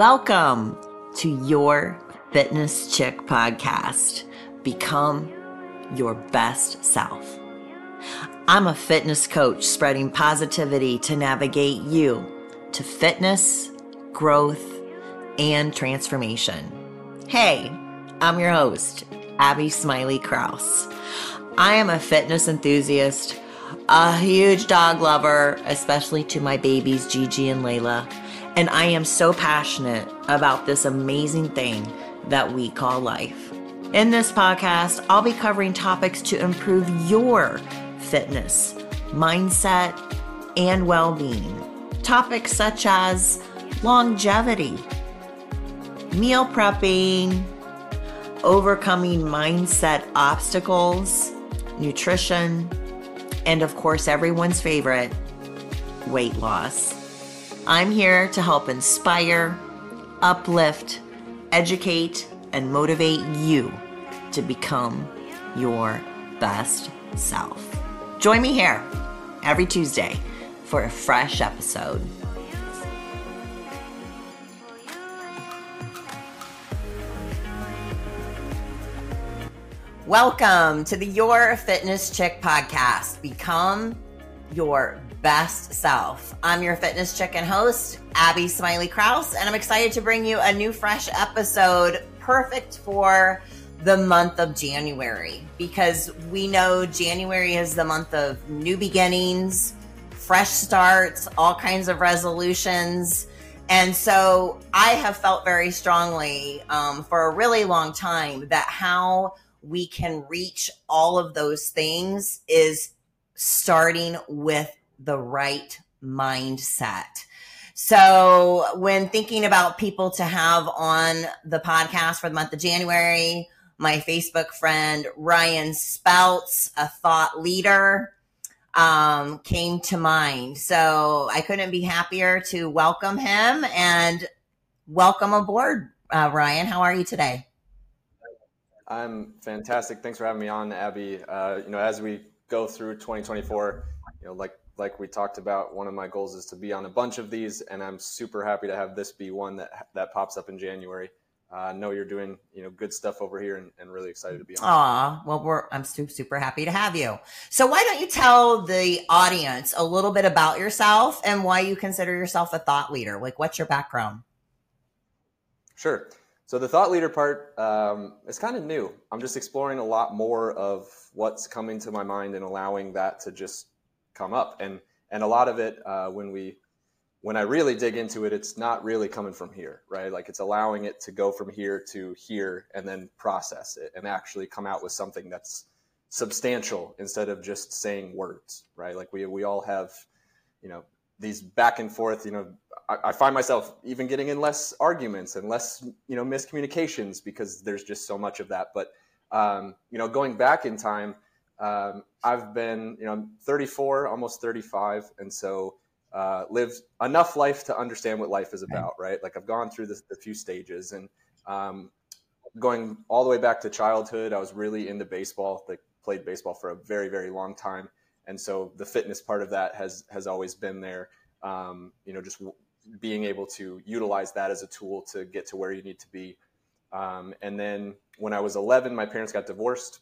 Welcome to your Fitness Chick podcast. Become your best self. I'm a fitness coach spreading positivity to navigate you to fitness, growth, and transformation. Hey, I'm your host, Abby Smiley Kraus. I am a fitness enthusiast, a huge dog lover, especially to my babies, Gigi and Layla, and I am so passionate about this amazing thing that we call life. In this podcast, I'll be covering topics to improve your fitness, mindset, and well being. Topics such as longevity, meal prepping, overcoming mindset obstacles, nutrition, and of course, everyone's favorite, weight loss. I'm here to help inspire, uplift, educate, and motivate you to become your best self. Join me here every Tuesday for a fresh episode. Welcome to the Your Fitness Chick podcast. Become your best self. I'm your fitness chick and host, Abby Smiley Kraus, and I'm excited to bring you a new, fresh episode perfect for the month of January because we know January is the month of new beginnings, fresh starts, all kinds of resolutions. And so I have felt very strongly um, for a really long time that how we can reach all of those things is starting with the right mindset. So, when thinking about people to have on the podcast for the month of January, my Facebook friend Ryan Speltz, a thought leader, um, came to mind. So, I couldn't be happier to welcome him and welcome aboard, uh, Ryan. How are you today? I'm fantastic. Thanks for having me on, Abby. Uh, you know, as we go through 2024, you know, like like we talked about, one of my goals is to be on a bunch of these, and I'm super happy to have this be one that that pops up in January. Uh, I uh, know you're doing you know good stuff over here, and, and really excited to be on. Aw, well, we're I'm super super happy to have you. So why don't you tell the audience a little bit about yourself and why you consider yourself a thought leader? Like, what's your background? Sure. So the thought leader part um, is kind of new. I'm just exploring a lot more of what's coming to my mind and allowing that to just come up. And and a lot of it uh, when we when I really dig into it, it's not really coming from here, right? Like it's allowing it to go from here to here and then process it and actually come out with something that's substantial instead of just saying words, right? Like we we all have, you know, these back and forth, you know, I, find myself even getting in less arguments and less, you know, miscommunications because there's just so much of that. But, um, you know, going back in time, um, I've been, you know, I'm 34, almost 35. And so, uh, lived enough life to understand what life is about, right? Like I've gone through the, a few stages and, um, going all the way back to childhood, I was really into baseball, like played baseball for a very, very long time. And so the fitness part of that has, has always been there. Um, you know, just being able to utilize that as a tool to get to where you need to be. Um, and then when I was 11, my parents got divorced,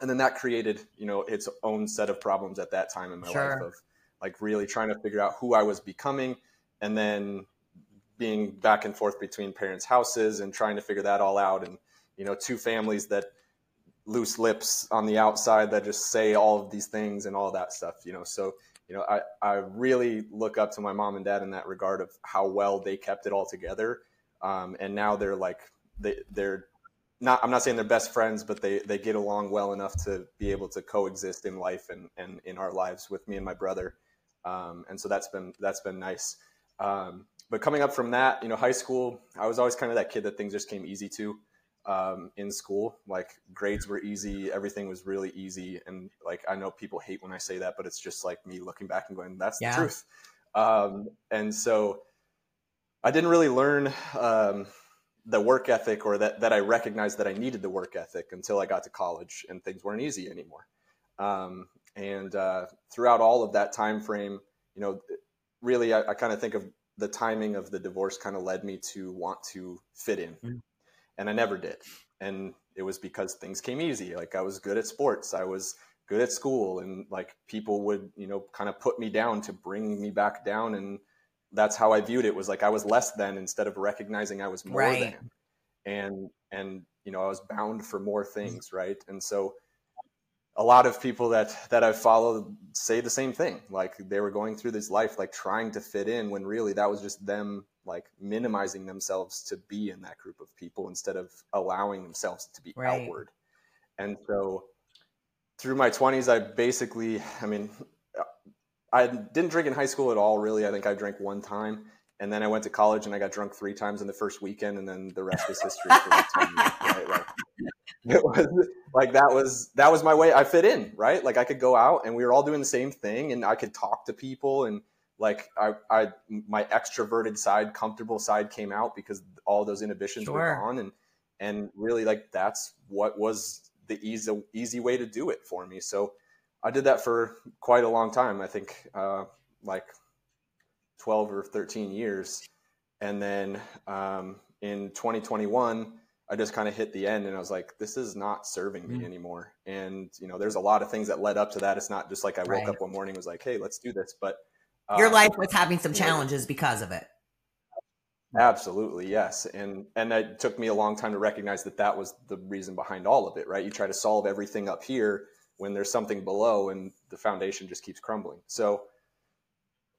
and then that created, you know, its own set of problems at that time in my sure. life of like really trying to figure out who I was becoming, and then being back and forth between parents' houses and trying to figure that all out, and you know, two families that loose lips on the outside that just say all of these things and all that stuff, you know. So you know, I, I really look up to my mom and dad in that regard of how well they kept it all together. Um, and now they're like, they, they're not, I'm not saying they're best friends, but they, they get along well enough to be able to coexist in life and, and in our lives with me and my brother. Um, and so that's been, that's been nice. Um, but coming up from that, you know, high school, I was always kind of that kid that things just came easy to um, in school. Like grades were easy, everything was really easy, and like I know people hate when I say that, but it's just like me looking back and going, "That's yeah. the truth." Um, and so I didn't really learn um, the work ethic, or that that I recognized that I needed the work ethic until I got to college, and things weren't easy anymore. Um, and uh, throughout all of that time frame, you know, really, I, I kind of think of the timing of the divorce kind of led me to want to fit in. Mm-hmm. And I never did. And it was because things came easy. Like I was good at sports. I was good at school and like people would, you know, kind of put me down to bring me back down and that's how I viewed it was like I was less than instead of recognizing I was more right. than. And and you know, I was bound for more things, right? And so a lot of people that that I've followed say the same thing. Like they were going through this life like trying to fit in when really that was just them like minimizing themselves to be in that group of people instead of allowing themselves to be right. outward. And so through my 20s I basically I mean I didn't drink in high school at all really. I think I drank one time and then I went to college and I got drunk three times in the first weekend and then the rest was history for like 10 years, right? Like, it was like that was that was my way i fit in right like i could go out and we were all doing the same thing and i could talk to people and like i i my extroverted side comfortable side came out because all those inhibitions sure. were gone and and really like that's what was the easy easy way to do it for me so i did that for quite a long time i think uh like 12 or 13 years and then um in 2021 I just kind of hit the end and I was like, this is not serving me mm. anymore. And, you know, there's a lot of things that led up to that. It's not just like I woke right. up one morning was like, hey, let's do this. But uh, your life was having some challenges know, because of it. Absolutely, yes. And and it took me a long time to recognize that that was the reason behind all of it, right? You try to solve everything up here when there's something below and the foundation just keeps crumbling. So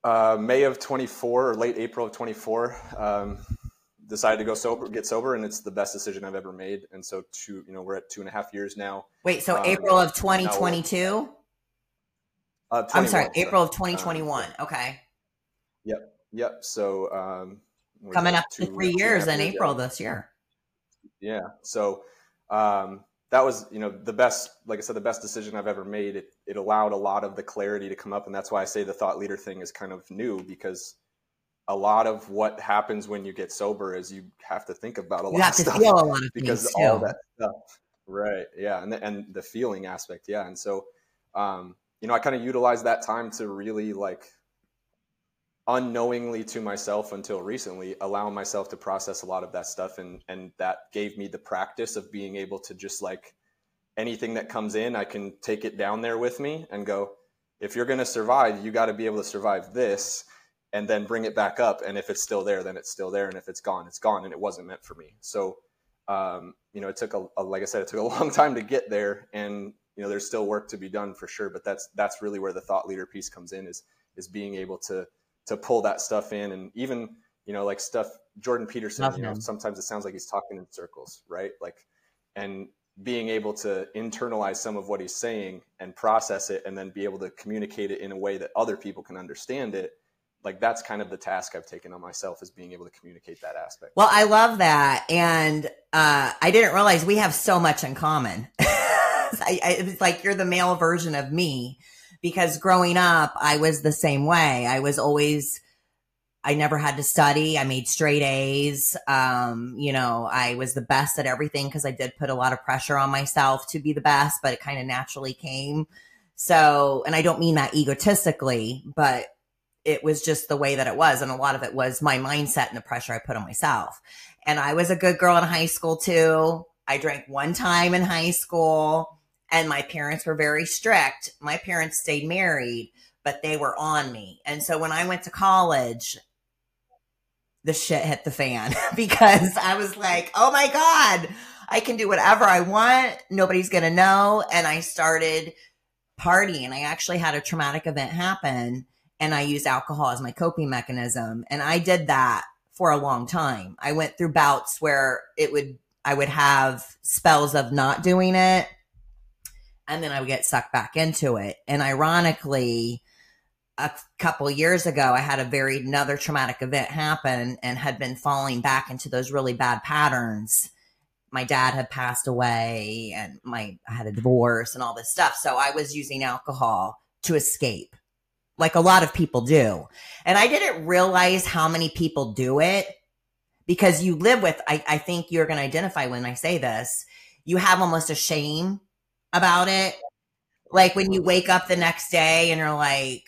uh, May of 24 or late April of 24, um, decided to go sober, get sober, and it's the best decision I've ever made. And so, two, you know, we're at two and a half years now. Wait, so um, April of 2022? Uh, I'm sorry, April of 2021. Um, okay. Yep. Yep. So, um, coming up to three years in April ago. this year. Yeah. So, um, that was, you know, the best, like I said, the best decision I've ever made. It, it allowed a lot of the clarity to come up. And that's why I say the thought leader thing is kind of new because a lot of what happens when you get sober is you have to think about a you lot of stuff feel a lot of because all that stuff right yeah and the, and the feeling aspect yeah and so um, you know i kind of utilized that time to really like unknowingly to myself until recently allow myself to process a lot of that stuff and and that gave me the practice of being able to just like anything that comes in i can take it down there with me and go if you're going to survive you got to be able to survive this and then bring it back up. And if it's still there, then it's still there. And if it's gone, it's gone. And it wasn't meant for me. So, um, you know, it took a, a, like I said, it took a long time to get there. And, you know, there's still work to be done for sure. But that's, that's really where the thought leader piece comes in is, is being able to, to pull that stuff in. And even, you know, like stuff, Jordan Peterson, Love you know, sometimes it sounds like he's talking in circles, right? Like, and being able to internalize some of what he's saying and process it and then be able to communicate it in a way that other people can understand it like that's kind of the task I've taken on myself is being able to communicate that aspect. Well, I love that, and uh, I didn't realize we have so much in common. I, I, it's like you're the male version of me because growing up, I was the same way. I was always. I never had to study. I made straight A's. Um, you know, I was the best at everything because I did put a lot of pressure on myself to be the best, but it kind of naturally came. So, and I don't mean that egotistically, but it was just the way that it was. And a lot of it was my mindset and the pressure I put on myself. And I was a good girl in high school too. I drank one time in high school and my parents were very strict. My parents stayed married, but they were on me. And so when I went to college, the shit hit the fan because I was like, oh my God, I can do whatever I want. Nobody's going to know. And I started partying. I actually had a traumatic event happen and I used alcohol as my coping mechanism. And I did that for a long time. I went through bouts where it would, I would have spells of not doing it. And then I would get sucked back into it. And ironically, a couple years ago, I had a very another traumatic event happen and had been falling back into those really bad patterns. My dad had passed away and my I had a divorce and all this stuff. So I was using alcohol to escape like a lot of people do. And I didn't realize how many people do it because you live with, I, I think you're going to identify when I say this, you have almost a shame about it. Like when you wake up the next day and you're like,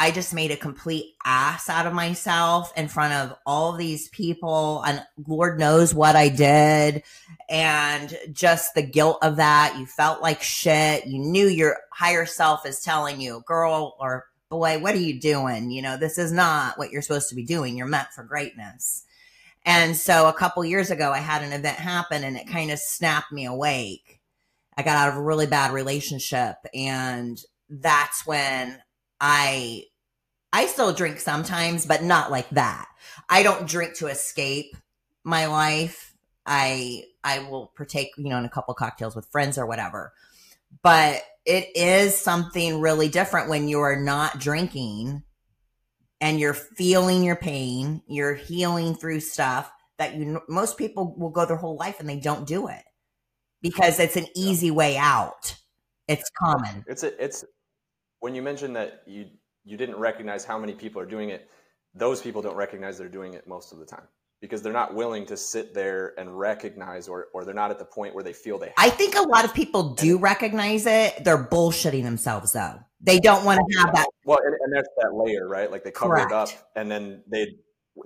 I just made a complete ass out of myself in front of all these people and Lord knows what I did and just the guilt of that you felt like shit you knew your higher self is telling you girl or boy what are you doing? You know this is not what you're supposed to be doing you're meant for greatness. And so a couple years ago I had an event happen and it kind of snapped me awake I got out of a really bad relationship and that's when I I still drink sometimes, but not like that. I don't drink to escape my life. I I will partake, you know, in a couple cocktails with friends or whatever. But it is something really different when you are not drinking and you're feeling your pain, you're healing through stuff that you most people will go their whole life and they don't do it because it's an easy way out. It's common. It's a, it's when you mentioned that you you didn't recognize how many people are doing it, those people don't recognize they're doing it most of the time because they're not willing to sit there and recognize or, or they're not at the point where they feel they I think a lot of people do recognize it. They're bullshitting themselves though. They don't want to have that. Well, and, and that's that layer, right? Like they cover Correct. it up and then they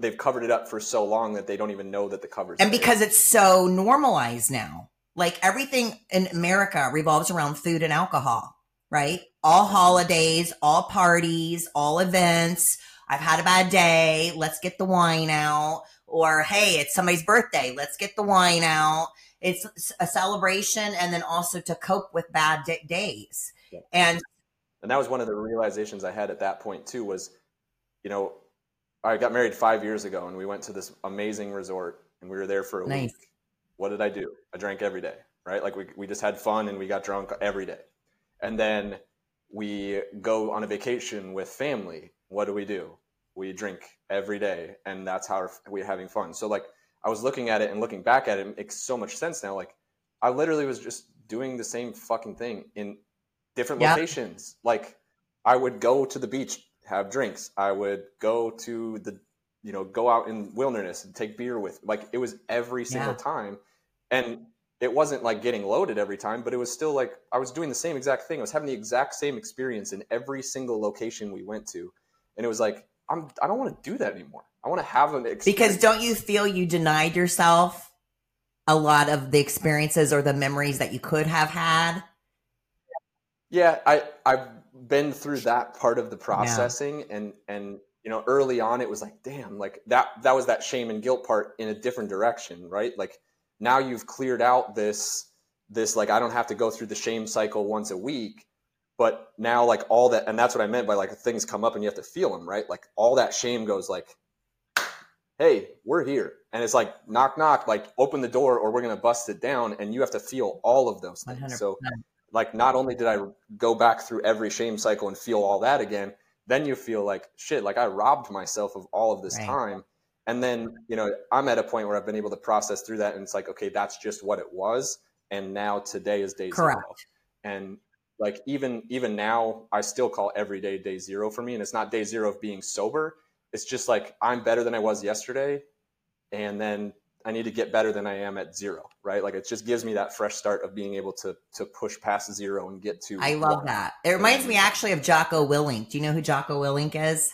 they've covered it up for so long that they don't even know that the covers. And because it's so normalized now, like everything in America revolves around food and alcohol, right? all holidays, all parties, all events. I've had a bad day. Let's get the wine out. Or, hey, it's somebody's birthday. Let's get the wine out. It's a celebration and then also to cope with bad d- days. Yeah. And and that was one of the realizations I had at that point too was, you know, I got married five years ago and we went to this amazing resort and we were there for a nice. week. What did I do? I drank every day, right? Like we, we just had fun and we got drunk every day. And then we go on a vacation with family. What do we do? We drink every day, and that's how we're having fun. So, like, I was looking at it and looking back at it, it makes so much sense now. Like, I literally was just doing the same fucking thing in different yeah. locations. Like, I would go to the beach, have drinks. I would go to the, you know, go out in wilderness and take beer with. Like, it was every single yeah. time, and it wasn't like getting loaded every time, but it was still like I was doing the same exact thing. I was having the exact same experience in every single location we went to. And it was like, I'm I don't want to do that anymore. I want to have an experience. Because don't you feel you denied yourself a lot of the experiences or the memories that you could have had? Yeah, I I've been through that part of the processing yeah. and and you know early on it was like damn like that that was that shame and guilt part in a different direction right? Like now you've cleared out this this like I don't have to go through the shame cycle once a week but now like all that and that's what I meant by like things come up and you have to feel them right? Like all that shame goes like hey we're here. And it's like knock knock like open the door or we're going to bust it down and you have to feel all of those things. 100%. so like not only did I go back through every shame cycle and feel all that again then you feel like shit like I robbed myself of all of this right. time and then, you know, I'm at a point where I've been able to process through that and it's like, okay, that's just what it was. And now today is day Correct. zero. And like even even now, I still call every day day zero for me. And it's not day zero of being sober. It's just like I'm better than I was yesterday. And then I need to get better than I am at zero, right? Like it just gives me that fresh start of being able to to push past zero and get to. I love one. that. It reminds me actually of Jocko Willink. Do you know who Jocko Willink is?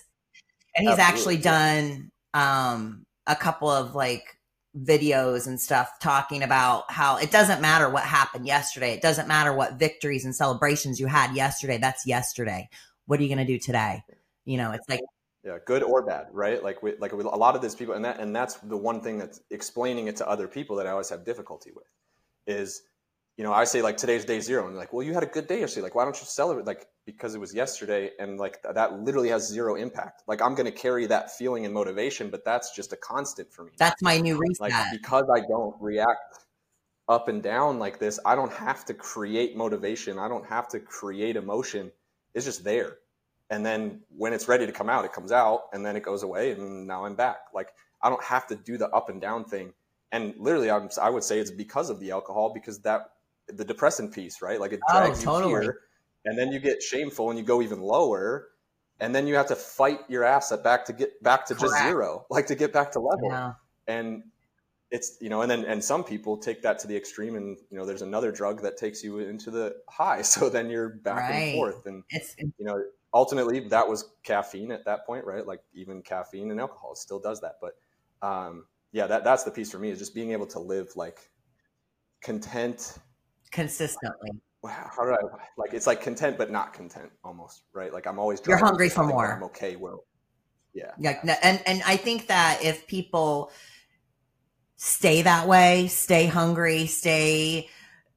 And he's Absolutely. actually done um, a couple of like videos and stuff talking about how it doesn't matter what happened yesterday. It doesn't matter what victories and celebrations you had yesterday. That's yesterday. What are you going to do today? You know, it's like yeah, good or bad, right? Like we, like a lot of these people, and that and that's the one thing that's explaining it to other people that I always have difficulty with, is you know, I say like today's day zero, and like, well, you had a good day yesterday. Like, why don't you celebrate? Like, because it was yesterday, and like that literally has zero impact. Like, I'm going to carry that feeling and motivation, but that's just a constant for me. That's my new reset. Like, because I don't react up and down like this, I don't have to create motivation. I don't have to create emotion. It's just there. And then when it's ready to come out, it comes out, and then it goes away, and now I'm back. Like, I don't have to do the up and down thing. And literally, I'm, I would say it's because of the alcohol, because that the depressant piece, right? Like it oh, drags oh, totally. you here, and then you get shameful and you go even lower, and then you have to fight your ass back to get back to Correct. just zero, like to get back to level. Yeah. And it's you know, and then and some people take that to the extreme, and you know, there's another drug that takes you into the high, so then you're back right. and forth, and it's you know, ultimately that was caffeine at that point, right? Like even caffeine and alcohol still does that. But um, yeah, that that's the piece for me is just being able to live like content consistently. How do I like? It's like content, but not content, almost right. Like I'm always you're hungry for more. I'm okay. Well, yeah, yeah, and and I think that if people stay that way, stay hungry, stay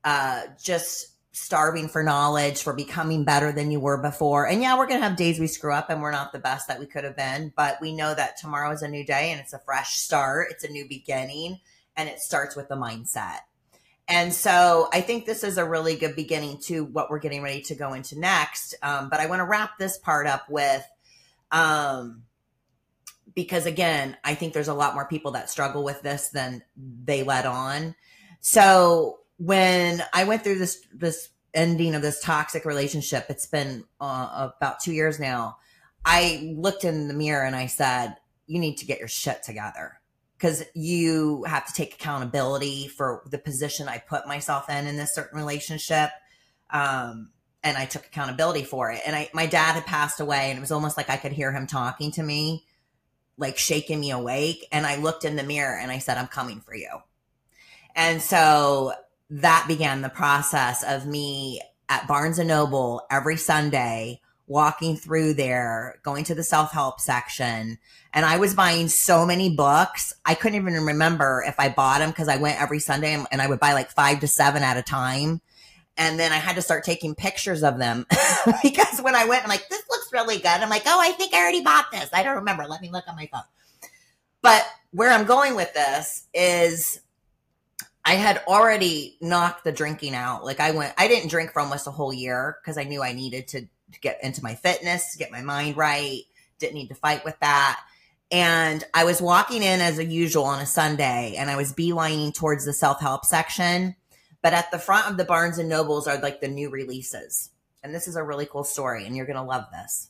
uh, just starving for knowledge, for becoming better than you were before. And yeah, we're going to have days we screw up and we're not the best that we could have been, but we know that tomorrow is a new day and it's a fresh start, it's a new beginning, and it starts with the mindset. And so I think this is a really good beginning to what we're getting ready to go into next. Um, but I want to wrap this part up with, um, because again, I think there's a lot more people that struggle with this than they let on. So when I went through this this ending of this toxic relationship, it's been uh, about two years now. I looked in the mirror and I said, "You need to get your shit together." Because you have to take accountability for the position I put myself in in this certain relationship. Um, and I took accountability for it. And I, my dad had passed away, and it was almost like I could hear him talking to me, like shaking me awake. And I looked in the mirror and I said, I'm coming for you. And so that began the process of me at Barnes and Noble every Sunday, walking through there, going to the self help section. And I was buying so many books. I couldn't even remember if I bought them because I went every Sunday and I would buy like five to seven at a time. And then I had to start taking pictures of them because when I went, I'm like, this looks really good. I'm like, oh, I think I already bought this. I don't remember. Let me look on my phone. But where I'm going with this is I had already knocked the drinking out. Like I went, I didn't drink for almost a whole year because I knew I needed to, get into my fitness, get my mind right. Didn't need to fight with that. And I was walking in as a usual on a Sunday and I was beelining towards the self help section. But at the front of the Barnes and Nobles are like the new releases. And this is a really cool story and you're going to love this.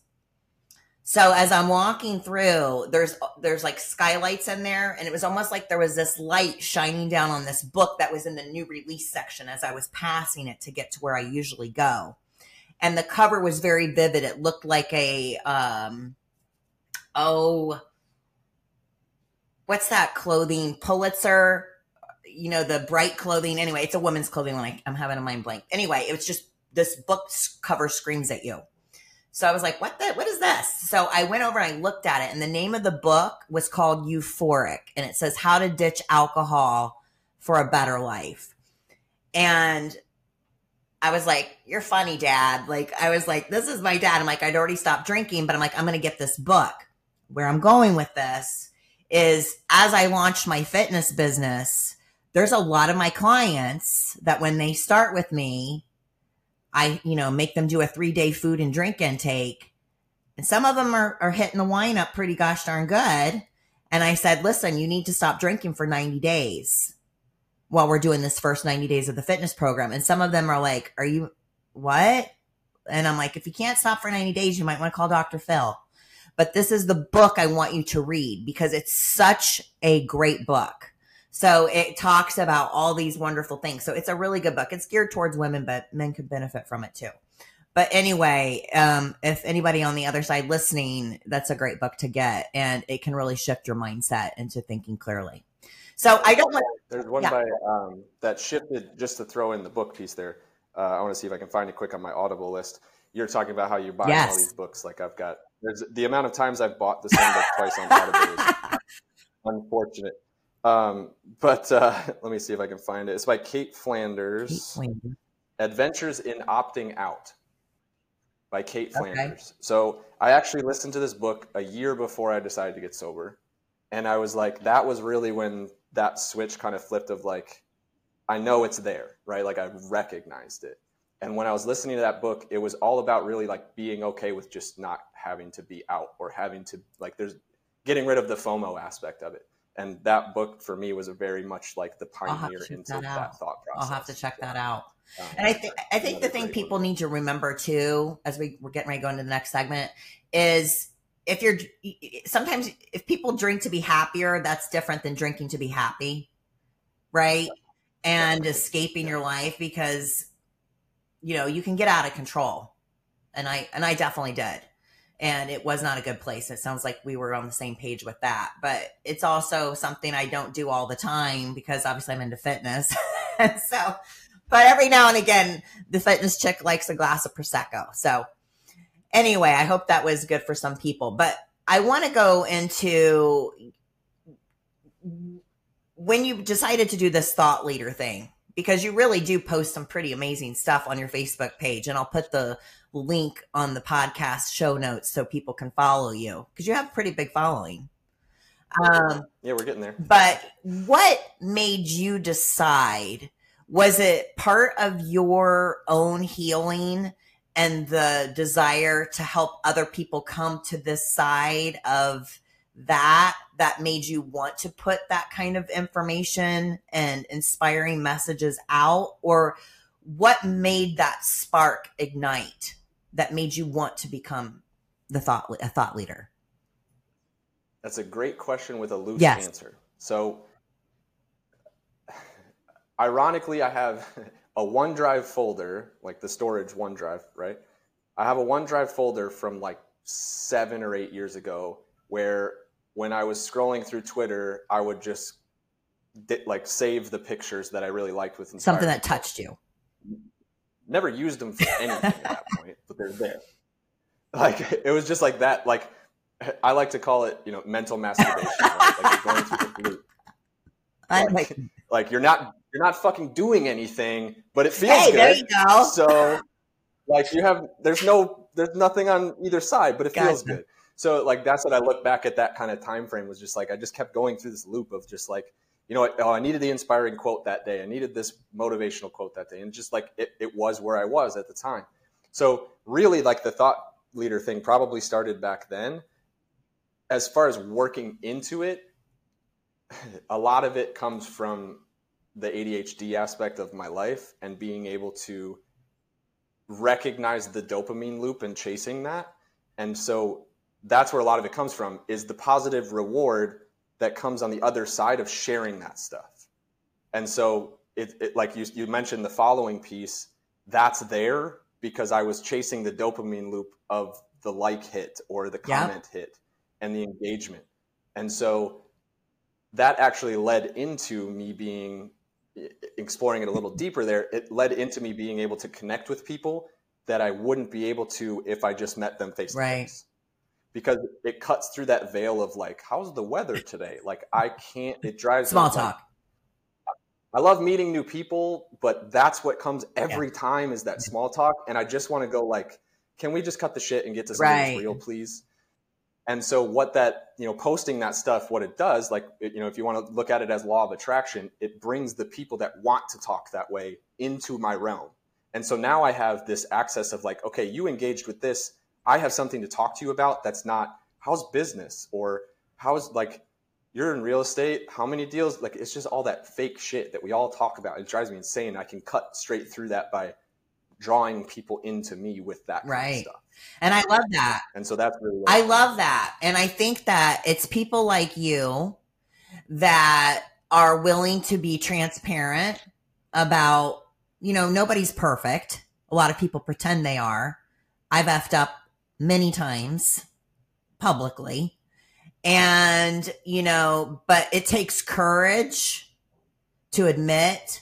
So as I'm walking through, there's there's like skylights in there, and it was almost like there was this light shining down on this book that was in the new release section as I was passing it to get to where I usually go. And the cover was very vivid. It looked like a um oh what's that clothing? Pulitzer, you know, the bright clothing. Anyway, it's a woman's clothing when I, I'm having a mind blank. Anyway, it was just this book cover screams at you so I was like, what the, what is this? So I went over and I looked at it and the name of the book was called Euphoric and it says how to ditch alcohol for a better life. And I was like, you're funny, dad. Like, I was like, this is my dad. I'm like, I'd already stopped drinking, but I'm like, I'm going to get this book. Where I'm going with this is as I launched my fitness business, there's a lot of my clients that when they start with me, I, you know, make them do a three day food and drink intake. And some of them are, are hitting the wine up pretty gosh darn good. And I said, listen, you need to stop drinking for 90 days while we're doing this first 90 days of the fitness program. And some of them are like, are you what? And I'm like, if you can't stop for 90 days, you might want to call Dr. Phil. But this is the book I want you to read because it's such a great book. So it talks about all these wonderful things. So it's a really good book. It's geared towards women, but men could benefit from it too. But anyway, um, if anybody on the other side listening, that's a great book to get, and it can really shift your mindset into thinking clearly. So I don't want. There's one yeah. by um, that shifted. Just to throw in the book piece there, uh, I want to see if I can find it quick on my Audible list. You're talking about how you buy yes. all these books. Like I've got. There's the amount of times I've bought the same book twice on Audible is unfortunate. Um, but uh, let me see if I can find it. It's by Cait Flanders. Cait Flanders. Adventures in Opting Out by Cait Flanders. Okay. So I actually listened to this book a year before I decided to get sober. And I was like, that was really when that switch kind of flipped of like, I know it's there, right? Like I recognized it. And when I was listening to that book, it was all about really like being okay with just not having to be out or having to like, there's getting rid of the FOMO aspect of it and that book for me was a very much like the pioneer into that, that, thought process. I'll have to check that out. Um, and I think I think the thing people one. need to remember too, as we we're getting ready to go into the next segment, is if you're sometimes if people drink to be happier, that's different than drinking to be happy, right? And escaping your life because you know you can get out of control, and I and I definitely did. And it was not a good place. It sounds like we were on the same page with that. But it's also something I don't do all the time because obviously I'm into fitness. so, but every now and again, the fitness chick likes a glass of Prosecco. So, anyway, I hope that was good for some people. But I want to go into when you decided to do this thought leader thing because you really do post some pretty amazing stuff on your Facebook page. And I'll put the link on the podcast show notes so people can follow you because you have a pretty big following. Um, yeah, we're getting there. But what made you decide? Was it part of your own healing and the desire to help other people come to this side of that that made you want to put that kind of information and inspiring messages out or what made that spark ignite that made you want to become the thought a thought leader that's a great question with a loose yes. answer so ironically i have a OneDrive folder, like the storage OneDrive, right? I have a OneDrive folder from like seven or eight years ago where when I was scrolling through Twitter, I would just like save the pictures that I really liked with something that touched you. Never used them for anything at that point, but they're there. Like it was just like that. Like I like to call it, you know, mental masturbation. right? Like you're going through the loop. Like, like, like you're not you're not fucking doing anything, but it feels hey, good. There you go. So like you have there's no there's nothing on either side, but it feels good. So like that's what I look back at that kind of time frame was just like I just kept going through this loop of just like you know what oh I needed the inspiring quote that day I needed this motivational quote that day and just like it, it was where I was at the time. So really like the thought leader thing probably started back then. As far as working into it, a lot of it comes from the ADHD aspect of my life and being able to recognize the dopamine loop and chasing that. And so that's where a lot of it comes from is the positive reward that comes on the other side of sharing that stuff. And so it, it like you, you mentioned the following piece, that's there because I was chasing the dopamine loop of the like hit or the comment yeah. hit and the engagement. And so that actually led into me being exploring it a little deeper there, it led into me being able to connect with people that I wouldn't be able to if I just met them face to face. Because it cuts through that veil of like, how's the weather today? Like, I can't, it drives small talk. Like, I love meeting new people, but that's what comes every yeah. time is that small talk. And I just want to go like, can we just cut the shit and get to something right. real, please? And so what that, you know, posting that stuff, what it does, like, you know, if you want to look at it as law of attraction, it brings the people that want to talk that way into my realm. And so now I have this access of like, okay, you engaged with this. I have something to talk to you about that's not how's business or how's like you're in real estate, how many deals? Like it's just all that fake shit that we all talk about. It drives me insane. I can cut straight through that by drawing people into me with that right. stuff. And I love that. And so that's really I love that. And I think that it's people like you that are willing to be transparent about, you know, nobody's perfect. A lot of people pretend they are. I've effed up many times publicly. And, you know, but it takes courage to admit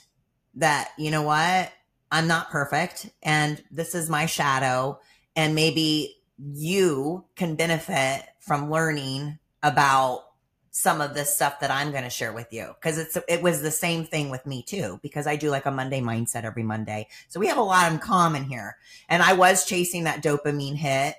that, you know what, I'm not perfect and this is my shadow. And maybe you can benefit from learning about some of this stuff that I'm going to share with you because it's it was the same thing with me too because I do like a Monday mindset every Monday. So we have a lot in common here. And I was chasing that dopamine hit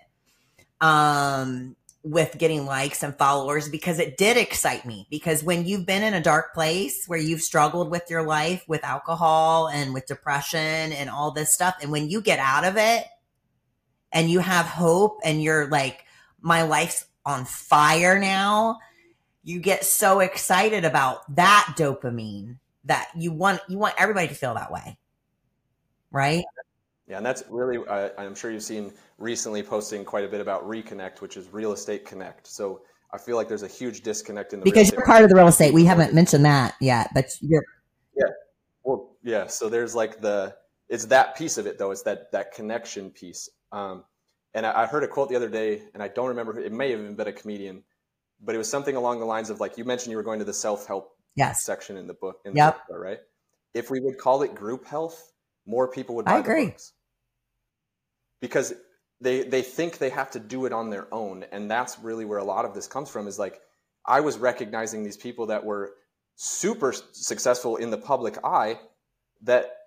um with getting likes and followers because it did excite me. Because when you've been in a dark place where you've struggled with your life with alcohol and with depression and all this stuff, and when you get out of it and you have hope and you're like, my life's on fire now, you get so excited about that dopamine that you want you want everybody to feel that way. Right? Yeah, and that's really, uh, I'm sure you've seen recently posting quite a bit about Reconnect, which is Real Estate Connect. So I feel like there's a huge disconnect in the because you're part of the real estate. We haven't mentioned that yet, but you're yeah, well, yeah. So there's like the it's that piece of it though. It's that that connection piece. Um, And I, I heard a quote the other day, and I don't remember. It may have even been a comedian, but it was something along the lines of like you mentioned you were going to the self help yes. section in the book. In yep. The book, right. If we would call it group health, more people would buy I agree. books. Because they they think they have to do it on their own, and that's really where a lot of this comes from. Is like I was recognizing these people that were super successful in the public eye that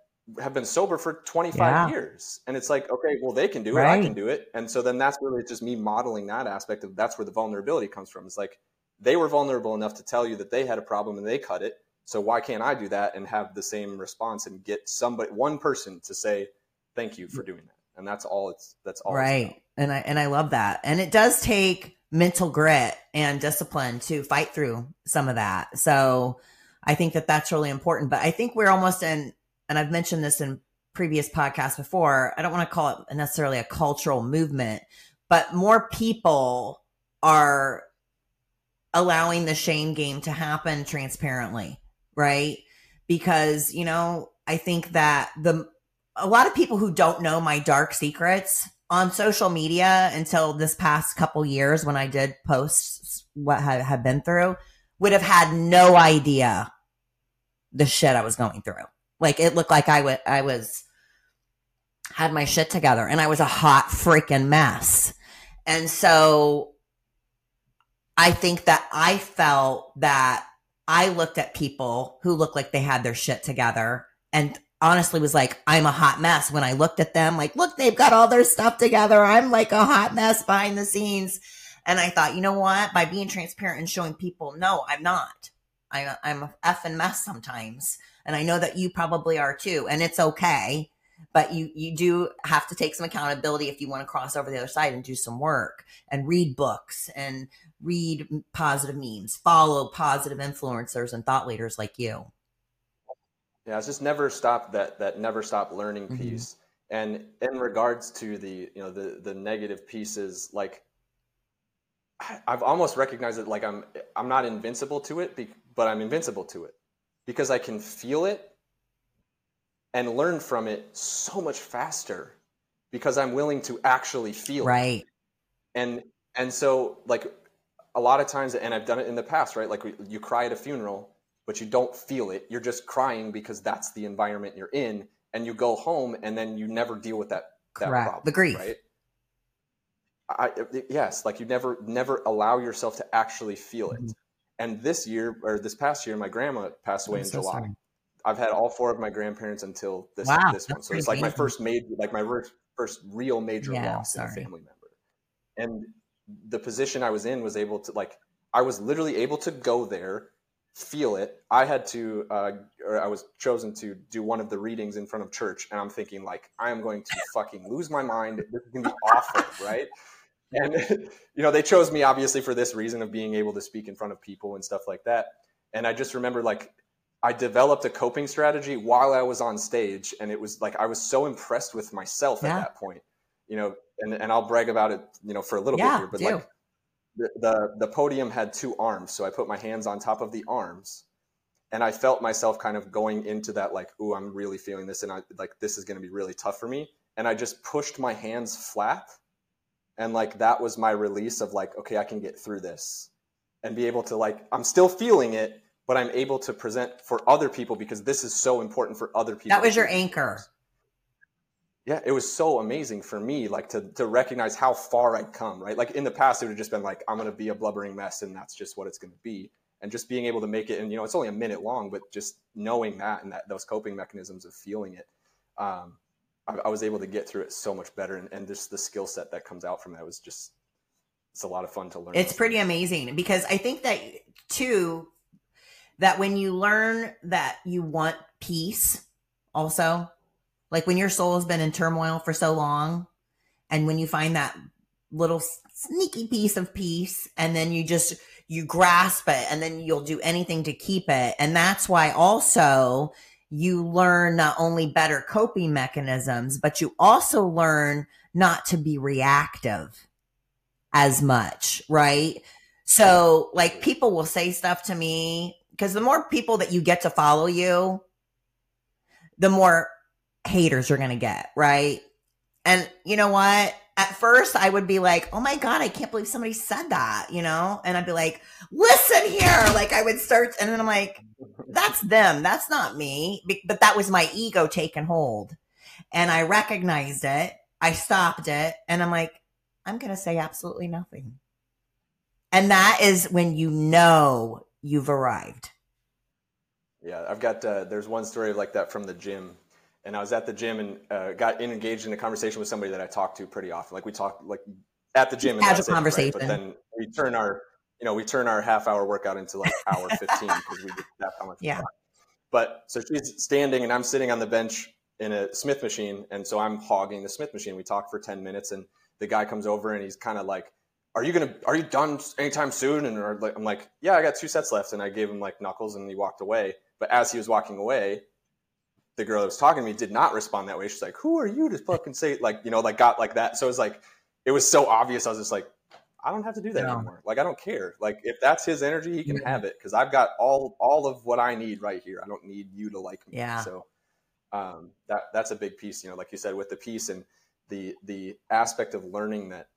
have been sober for 25 Yeah. years and it's like okay well they can do it i can do it and so then that's really just me modeling that aspect of that's where the vulnerability comes from it's like they were vulnerable enough to tell you that they had a problem and they cut it so why can't i do that and have the same response and get somebody one person to say thank you for doing that. And that's all it's that's all. Right. and i and i love that. And it does take mental grit and discipline to fight through some of that. So i think that that's really important. But i think we're almost in and i've mentioned this in previous podcasts before i don't want to call it necessarily a cultural movement but more people are allowing the shame game to happen transparently right because you know i think that the a lot of people who don't know my dark secrets on social media until this past couple years when I did post what I had been through would have had no idea the shit I was going through. Like it looked like I wa- I was had my shit together and I was a hot freaking mess. And so I think that I felt that I looked at people who looked like they had their shit together and honestly was like, I'm a hot mess when I looked at them. Like, look, they've got all their stuff together. I'm like a hot mess behind the scenes. And I thought, you know what? By being transparent and showing people, no, I'm not. I'm a effing mess sometimes. And I know that you probably are too. And it's okay. But you, you do have to take some accountability if you want to cross over the other side and do some work and read books and read positive memes, follow positive influencers and thought leaders like you. Yeah, it's just never stop that that never stop learning Mhm. piece. And in regards to the you know the the negative pieces, like I've almost recognized it like I'm I'm not invincible to it, but I'm invincible to it because I can feel it and learn from it so much faster because I'm willing to actually feel it Right. and and so like a lot of times and i've done it in the past right like we- you cry at a funeral but you don't feel it you're just crying because that's the environment you're in and you go home and then you never deal with that that Correct. problem The grief. right I, yes like you never never allow yourself to actually feel it Mhm. and this year or this past year my grandma passed away I'm in so july sorry. I've had all four of my grandparents until this Wow, this one. So it's like my first major, like my first, first real major Yeah, loss in a family member. And the position I was in was able to like I was literally able to go there, feel it. I had to, uh, or I was chosen to do one of the readings in front of church, and I'm thinking like I am going to fucking lose my mind. This is gonna be awful, right? And you know they chose me obviously for this reason of being able to speak in front of people and stuff like that. And I just remember like I developed a coping strategy while I was on stage, and it was like I was so impressed with myself Yeah. at that point, you know. And and I'll brag about it, you know, for a little Yeah, bit here, but do. like the, the the podium had two arms, so I put my hands on top of the arms, and I felt myself kind of going into that like, ooh, I'm really feeling this, and I like this is going to be really tough for me, and I just pushed my hands flat, and like that was my release of like, okay, I can get through this, and be able to like, I'm still feeling it, but I'm able to present for other people because this is so important for other people. That was your anchor. Yeah, it was so amazing for me, like to to recognize how far I'd come. Right, like in the past, it would have just been like, I'm going to be a blubbering mess, and that's just what it's going to be. And just being able to make it, and you know, it's only a minute long, but just knowing that and that those coping mechanisms of feeling it, um, I, I was able to get through it so much better. And, and just the skill set that comes out from that was just, it's a lot of fun to learn. It's pretty amazing because I think that too that when you learn that you want peace also like when your soul has been in turmoil for so long and when you find that little sneaky piece of peace and then you just you grasp it and then you'll do anything to keep it. And that's why also you learn not only better coping mechanisms but you also learn not to be reactive as much right? So like people will say stuff to me because the more people that you get to follow you, the more haters you're going to get, right? And you know what? at first I would be like, oh my God, I can't believe somebody said that, you know? And I'd be like, listen here. Like I would start, and then I'm like, that's them. That's not me. But that was my ego taking hold. And I recognized it. I stopped it. And I'm like, I'm going to say absolutely nothing. And that is when you know you've arrived. Yeah, I've got, uh, there's one story like that from the gym and I was at the gym and uh, got engaged in a conversation with somebody that I talk to pretty often. Like we talk like at the gym, casual conversation. Right? But then we turn our, you know, we turn our half hour workout into like hour fifteen because we just that how much. Yeah. But so she's standing and I'm sitting on the bench in a Smith machine, and so I'm hogging the Smith machine. We talk for ten minutes, and the guy comes over and he's kind of like, "Are you gonna? Are you done anytime soon?" And I'm like, "Yeah, I got two sets left," and I gave him like knuckles, and he walked away. But as he was walking away, the girl that was talking to me did not respond that way. She's like, "Who are you to fucking say like you know like got like that?" So it was like it was so obvious. I was just like, I don't have to do that yeah. anymore. Like I don't care. Like if that's his energy, he can yeah. have it because I've got all all of what I need right here. I don't need you to like me. Yeah. So um, that that's a big piece. You know, like you said, with the piece and the the aspect of learning that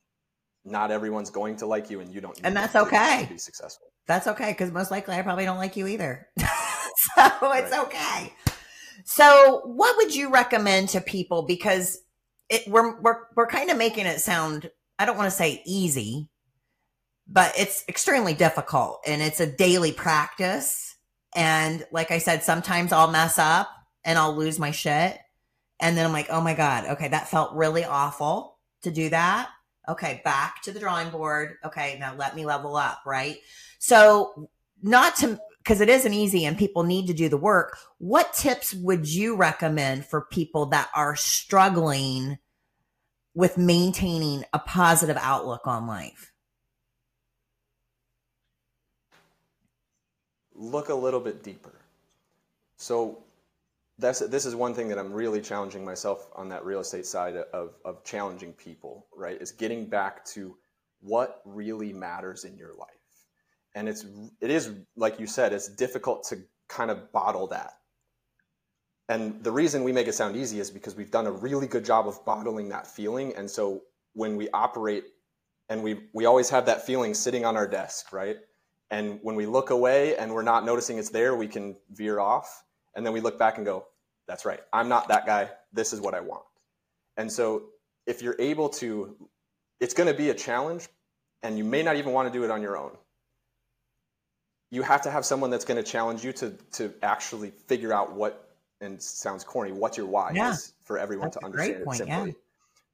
not everyone's going to like you, and you don't. and that's okay. To be successful. That's okay because most likely I probably don't like you either. so it's right. okay. So, what would you recommend to people? Because it, we're we're we're kind of making it sound. I don't want to say easy, but it's extremely difficult, and it's a daily practice. And like I said, sometimes I'll mess up and I'll lose my shit, and then I'm like, oh my god, okay, that felt really awful to do that. Okay, back to the drawing board. Okay, now let me level up, right? So, not to because it isn't easy and people need to do the work. What tips would you recommend for people that are struggling with maintaining a positive outlook on life? Look a little bit deeper. So that's this is one thing that I'm really challenging myself on that real estate side of, of challenging people, right? Is getting back to what really matters in your life and it's it is like you said it's difficult to kind of bottle that. And the reason we make it sound easy is because we've done a really good job of bottling that feeling. And so when we operate and we we always have that feeling sitting on our desk right? And when we look away and we're not noticing it's there we can veer off. And then we look back and go that's right. I'm not that guy. This is what i want. And so if you're able to it's going to be a challenge and you may not even want to do it on your own you have to have someone that's going to challenge you to to actually figure out what and sounds corny what your why yeah. is for everyone that's to understand point, it simply. Yeah.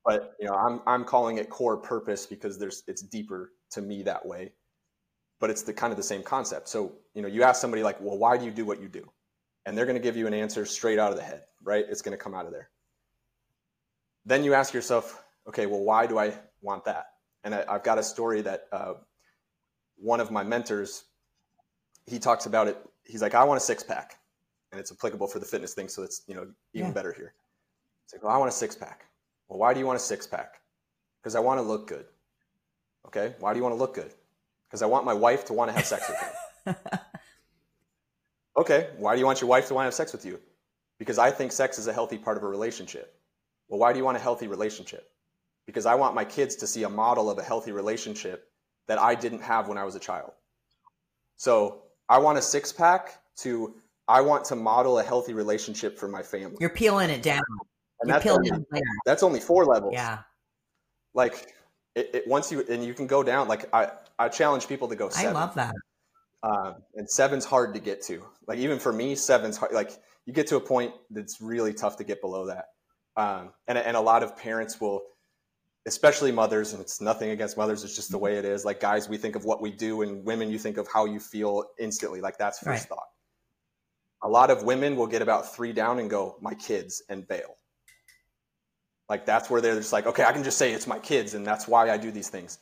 But you know, I'm I'm calling it core purpose because there's it's deeper to me that way. But it's the kind of the same concept. So, you know, you ask somebody like, "Well, why do you do what you do?" And they're going to give you an answer straight out of the head, right? It's going to come out of there. Then you ask yourself, "Okay, well, why do I want that?" And I, have got a story that uh, one of my mentors he talks about it. He's like, I want a six pack, and it's applicable for the fitness thing, so it's you know even yeah. better here. It's like, well, I want a six pack. Well, why do you want a six pack? Because I want to look good. Okay, why do you want to look good? Because I want my wife to want to have sex with me. okay, why do you want your wife to want to have sex with you? Because I think sex is a healthy part of a relationship. Well, why do you want a healthy relationship? Because I want my kids to see a model of a healthy relationship that I didn't have when I was a child. So I want a six pack to I want to model a healthy relationship for my family. You're peeling it down. And You're peeling only, it down. That's only four levels. Yeah. Like it, it, once you and you can go down. Like I I challenge people to go. Seven. I love that. Um, and seven's hard to get to. Like even for me, seven's hard. Like you get to a point that's really tough to get below that. Um, and and a lot of parents will especially mothers, and it's nothing against mothers, it's just the mm-hmm. way it is. Like guys, we think of what we do, and women, you think of how you feel instantly. Like that's first right. thought. A lot of women will get about three down and go, my kids, and bail. Like that's where they're just like, okay, I can just say it's my kids, and that's why I do these things.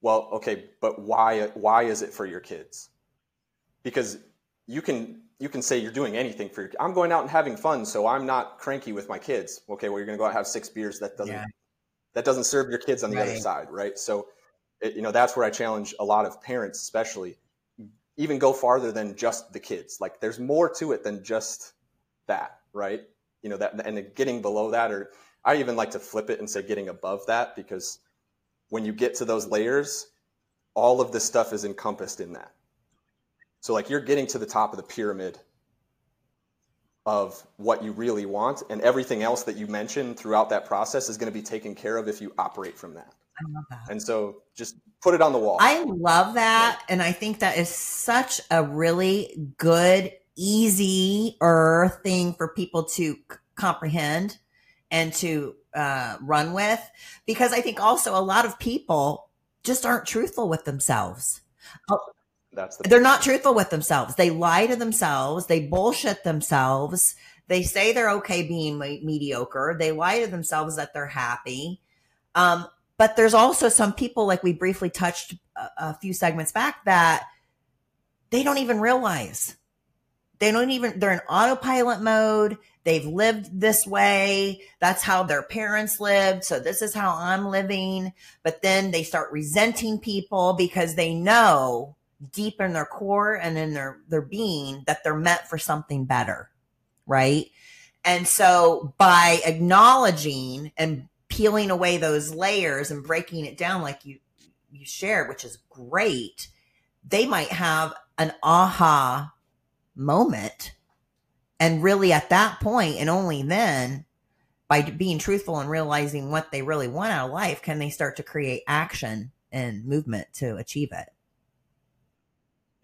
Well, okay, but why why is it for your kids? Because you can you can say you're doing anything for your I'm going out and having fun, so I'm not cranky with my kids. Okay, well you're gonna go out and have six beers. That doesn't yeah that doesn't serve your kids on the right. other side, right? So, it, you know, that's where I challenge a lot of parents, especially, even go farther than just the kids. Like, there's more to it than just that, right? You know, that and getting below that, or I even like to flip it and say getting above that because when you get to those layers, all of this stuff is encompassed in that. So like you're getting to the top of the pyramid of what you really want and everything else that you mentioned throughout that process is going to be taken care of if you operate from that. I love that. And so just put it on the wall. I love that. And I think that is such a really good, easier thing for people to c- comprehend and to uh, run with. Because I think also a lot of people just aren't truthful with themselves. That's the They're not truthful with themselves. They lie to themselves. They bullshit themselves. They say they're okay being me- mediocre. They lie to themselves that they're happy. Um, but there's also some people, like we briefly touched a, a few segments back, that they don't even realize. They don't even, they're in autopilot mode. They've lived this way. That's how their parents lived. So this is how I'm living. But then they start resenting people because they know deep in their core and in their their being that they're meant for something better right? And so by acknowledging and peeling away those layers and breaking it down like you you shared which is great they might have an aha moment. And really at that point and only then by being truthful and realizing what they really want out of life can they start to create action and movement to achieve it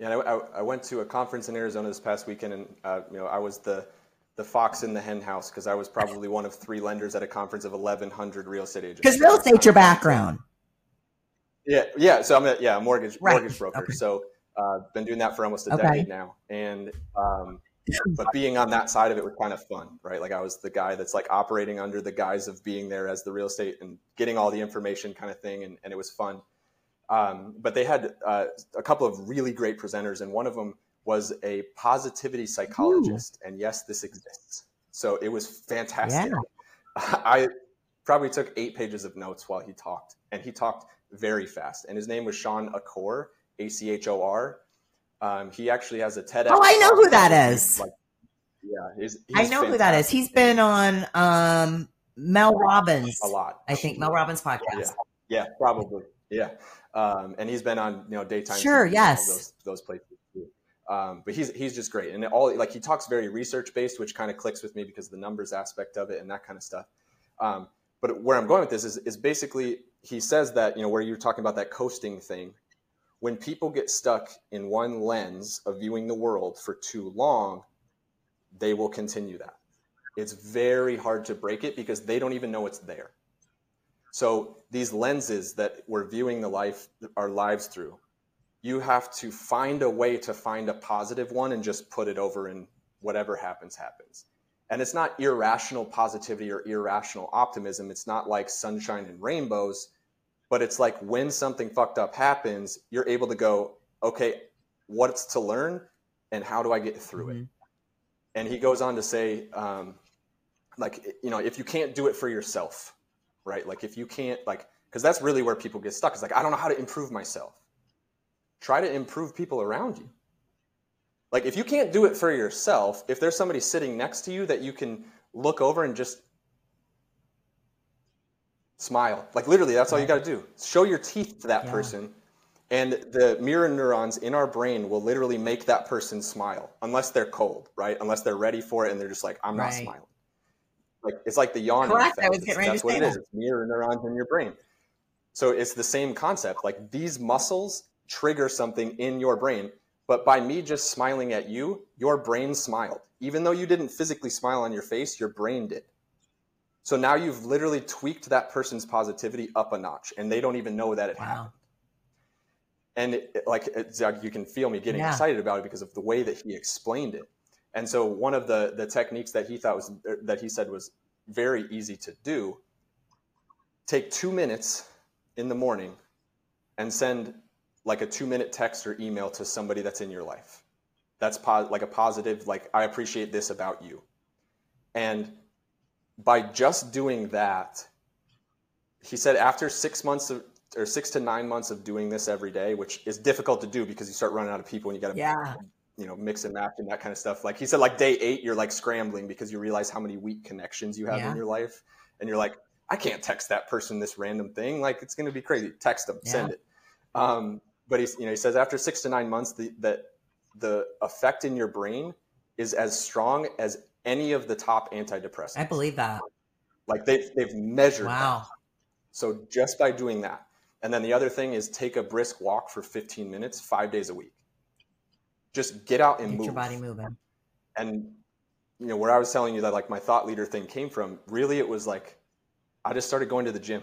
Yeah, I, I, I went to a conference in Arizona this past weekend, and uh, you know I was the the fox in the hen house because I was probably one of three lenders at a conference of 1,100 real estate agents. because real estate's your background Yeah, yeah. So I'm a yeah mortgage Right. mortgage broker. Okay. So uh, been doing that for almost a Okay. decade now, and um, but being on that side of it was kind of fun, right? Like I was the guy that's like operating under the guise of being there as the real estate and getting all the information kind of thing, and, and it was fun. Um, but they had uh, a couple of really great presenters, and one of them was a positivity psychologist. And yes, this exists. So it was fantastic. Yeah. I probably took eight pages of notes while he talked, and he talked very fast. And his name was Shawn Achor, A C H O R. Um, he actually has a TEDx. Oh, I know who that is. Like, yeah, he's, I he's know who that is. He's been on um, Mel Robbins, a lot. I think Mel Robbins podcast. Yeah, yeah, probably. Yeah, um, and he's been on you know daytime. Sure, TV and all yes. those those places too. Um, but he's he's just great, and all like he talks very research based, which kind of clicks with me because of the numbers aspect of it and that kind of stuff. Um, but where I'm going with this is is basically he says that you know where you're talking about that coasting thing. When people get stuck in one lens of viewing the world for too long, they will continue that. It's very hard to break it because they don't even know it's there. So these lenses that we're viewing the life our lives through, you have to find a way to find a positive one and just put it over and whatever happens happens. And it's not irrational positivity or irrational optimism. It's not like sunshine and rainbows, but it's like when something fucked up happens, you're able to go, okay, what's to learn and how do I get through it? Mhm. And he goes on to say, um, like, you know, if you can't do it for yourself, right? Like, if you can't, like, because that's really where people get stuck. It's like, I don't know how to improve myself. Try to improve people around you. Like, if you can't do it for yourself, if there's somebody sitting next to you that you can look over and just smile, like, literally, that's all you got to do. Show your teeth to that Yeah. person. And the mirror neurons in our brain will literally make that person smile, unless they're cold, right? Unless they're ready for it and they're just like, I'm not smiling. Like it's like the yawning Correct. I was getting That's what it is. It's mirror neurons in your brain. So it's the same concept. Like these muscles trigger something in your brain, but by me just smiling at you, your brain smiled. Even though you didn't physically smile on your face, your brain did. So now you've literally tweaked that person's positivity up a notch, and they don't even know that it happened Wow. and it, like like uh, you can feel me getting Yeah. excited about it because of the way that he explained it and so one of the the techniques that he thought was er, that he said was very easy to do take two minutes in the morning and send like a two minute text or email to somebody that's in your life that's like a positive like i appreciate this about you and by just doing that he said after six months of or six to nine months of doing this every day, which is difficult to do because you start running out of people and you got to, Yeah. You know, mix and match and that kind of stuff. Like he said, like day eight, you're like scrambling because you realize how many weak connections you have Yeah. in your life, and you're like, I can't text that person this random thing. Like it's going to be crazy. Text them, yeah. send it. Um, but he's, you know, he says after six to nine months, the, that the effect in your brain is as strong as any of the top antidepressants. I believe that. Like they've, they've measured wow. That. So just by doing that. And then the other thing is take a brisk walk for 15 minutes, five days a week. Just get out and move. get move. your body moving. And you know, where I was telling you that like my thought leader thing came from, really it was like I just started going to the gym.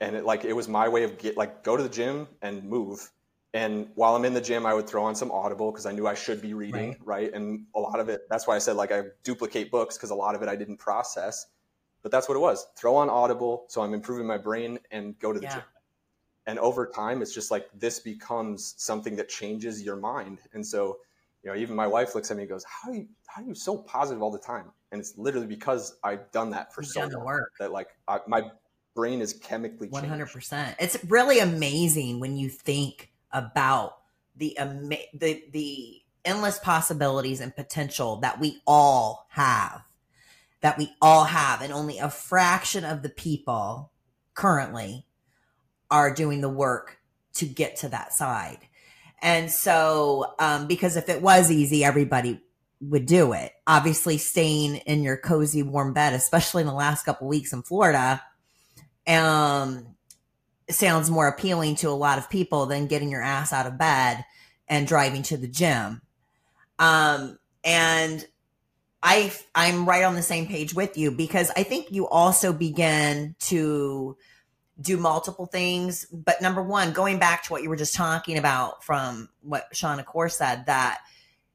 And it like it was my way of get like go to the gym and move. And while I'm in the gym, I would throw on some Audible because I knew I should be reading, right. right? And a lot of it, that's why I said like I duplicate books because a lot of it I didn't process. But that's what it was. Throw on Audible so I'm improving my brain and go to the yeah. gym. And over time, it's just like this becomes something that changes your mind. And so you know, even my wife looks at me and goes, "How are you? How are you so positive all the time?" And it's literally because I've done that for You've so long work. that like I, my brain is chemically one hundred percent. It's really amazing when you think about the ama- the the endless possibilities and potential that we all have, that we all have, and only a fraction of the people currently are doing the work to get to that side. And so, um, because if it was easy, everybody would do it. Obviously, staying in your cozy, warm bed, especially in the last couple weeks in Florida, um, sounds more appealing to a lot of people than getting your ass out of bed and driving to the gym. Um, and I, I'm right on the same page with you because I think you also begin to do multiple things. But number one, going back to what you were just talking about from what Shawn Achor said, that,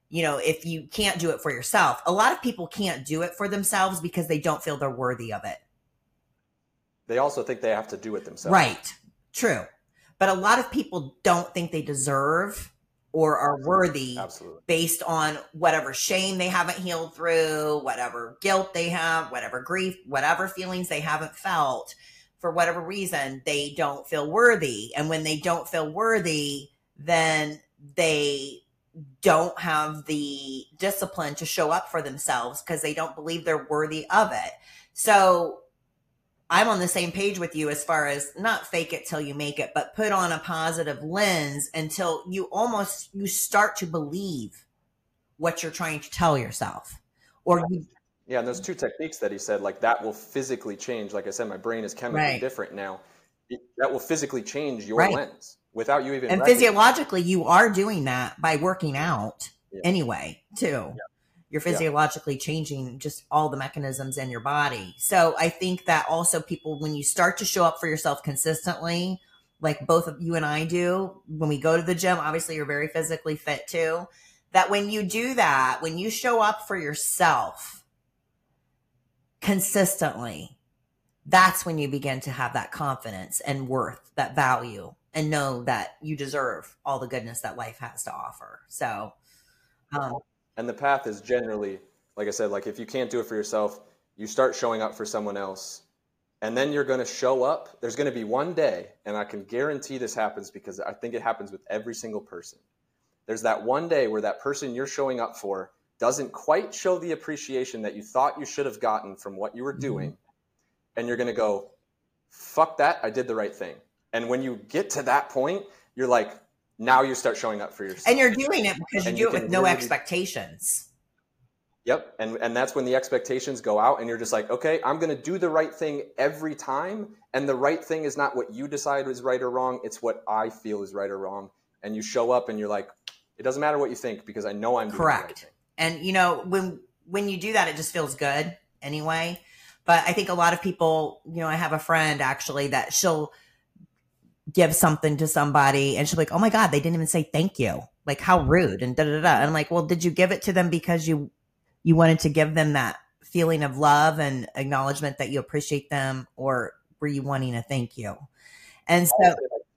you know, if you can't do it for yourself, a lot of people can't do it for themselves because they don't feel they're worthy of it. They also think they have to do it themselves. Right. True. But a lot of people don't think they deserve or are worthy Absolutely. based on whatever shame they haven't healed through, whatever guilt they have, whatever grief, whatever feelings they haven't felt for whatever reason, they don't feel worthy. And when they don't feel worthy, then they don't have the discipline to show up for themselves because they don't believe they're worthy of it. So I'm on the same page with you as far as not fake it till you make it, but put on a positive lens until you almost you start to believe what you're trying to tell yourself or you yeah, and those two techniques that he said, like that will physically change. Like I said, my brain is chemically right. different now. It, that will physically change your right. lens without you even. And physiologically, you are doing that by working out yeah. anyway, too. Yeah. You're physiologically yeah. changing just all the mechanisms in your body. So I think that also people, when you start to show up for yourself consistently, like both of you and I do, when we go to the gym, obviously you're very physically fit too. That when you do that, when you show up for yourself, consistently, that's when you begin to have that confidence and worth, that value, and know that you deserve all the goodness that life has to offer. So, um, and the path is generally, like I said, like if you can't do it for yourself, you start showing up for someone else. And then you're going to show up. There's going to be one day, and I can guarantee this happens because I think it happens with every single person. There's that one day where that person you're showing up for doesn't quite show the appreciation that you thought you should have gotten from what you were mm-hmm. doing, and you're going to go, fuck that, I did the right thing. And when you get to that point, you're like, now you start showing up for yourself. And you're doing it because you do you it with no really, expectations. Yep. And, and that's when the expectations go out, and you're just like, okay, I'm going to do the right thing every time. And the right thing is not what you decide is right or wrong, it's what I feel is right or wrong. And you show up and you're like, it doesn't matter what you think because I know I'm correct. Right and you know, when when you do that, it just feels good anyway. But I think a lot of people, you know, I have a friend actually that she'll give something to somebody and she'll be like, Oh my God, they didn't even say thank you. Like how rude and da da da. And I'm like, Well, did you give it to them because you you wanted to give them that feeling of love and acknowledgement that you appreciate them, or were you wanting a thank you? And so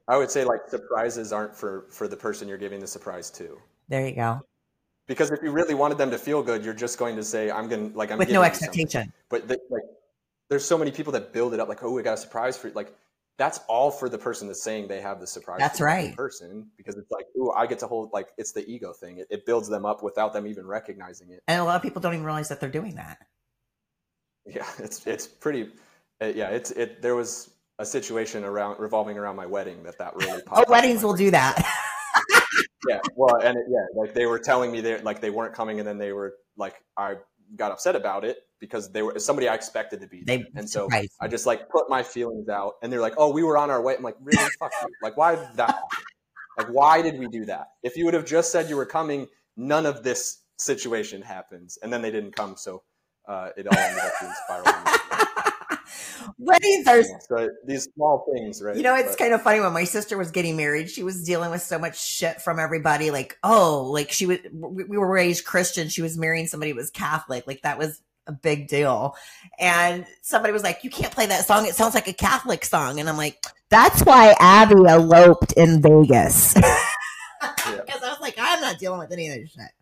I would say like surprises aren't for for the person you're giving the surprise to. There you go because if you really wanted them to feel good, you're just going to say, "I'm going to like I'm with no expectation." But the, like, there's so many people that build it up like, "Oh, we got a surprise for you." Like, that's all for the person that's saying they have the surprise. That's right, person because it's like, "Oh, I get to hold." Like, it's the ego thing. It, it builds them up without them even recognizing it. And a lot of people don't even realize that they're doing that. Yeah, it's it's pretty it, yeah, it's it. There was a situation around revolving around my wedding that that really. oh, weddings will do that. Yeah, well, and it, yeah, like they were telling me they like they weren't coming, and then they were like, I got upset about it because they were somebody I expected to be. They, and so I just like put my feelings out, and they're like, "Oh, we were on our way." I'm like, "Really? Fuck you! Like, why that? Like, why did we do that? If you would have just said you were coming, none of this situation happens." And then they didn't come, so uh, it all ended up being spiraling. Weddings are so these small things, right? You know, it's but, kind of funny when my sister was getting married, she was dealing with so much shit from everybody. Like, oh, like she was, we were raised Christian. She was marrying somebody who was Catholic. Like that was a big deal. And somebody was like, you can't play that song. It sounds like a Catholic song. And I'm like, that's why Abby eloped in Vegas. Because yeah. I was like, I'm not dealing with any of this shit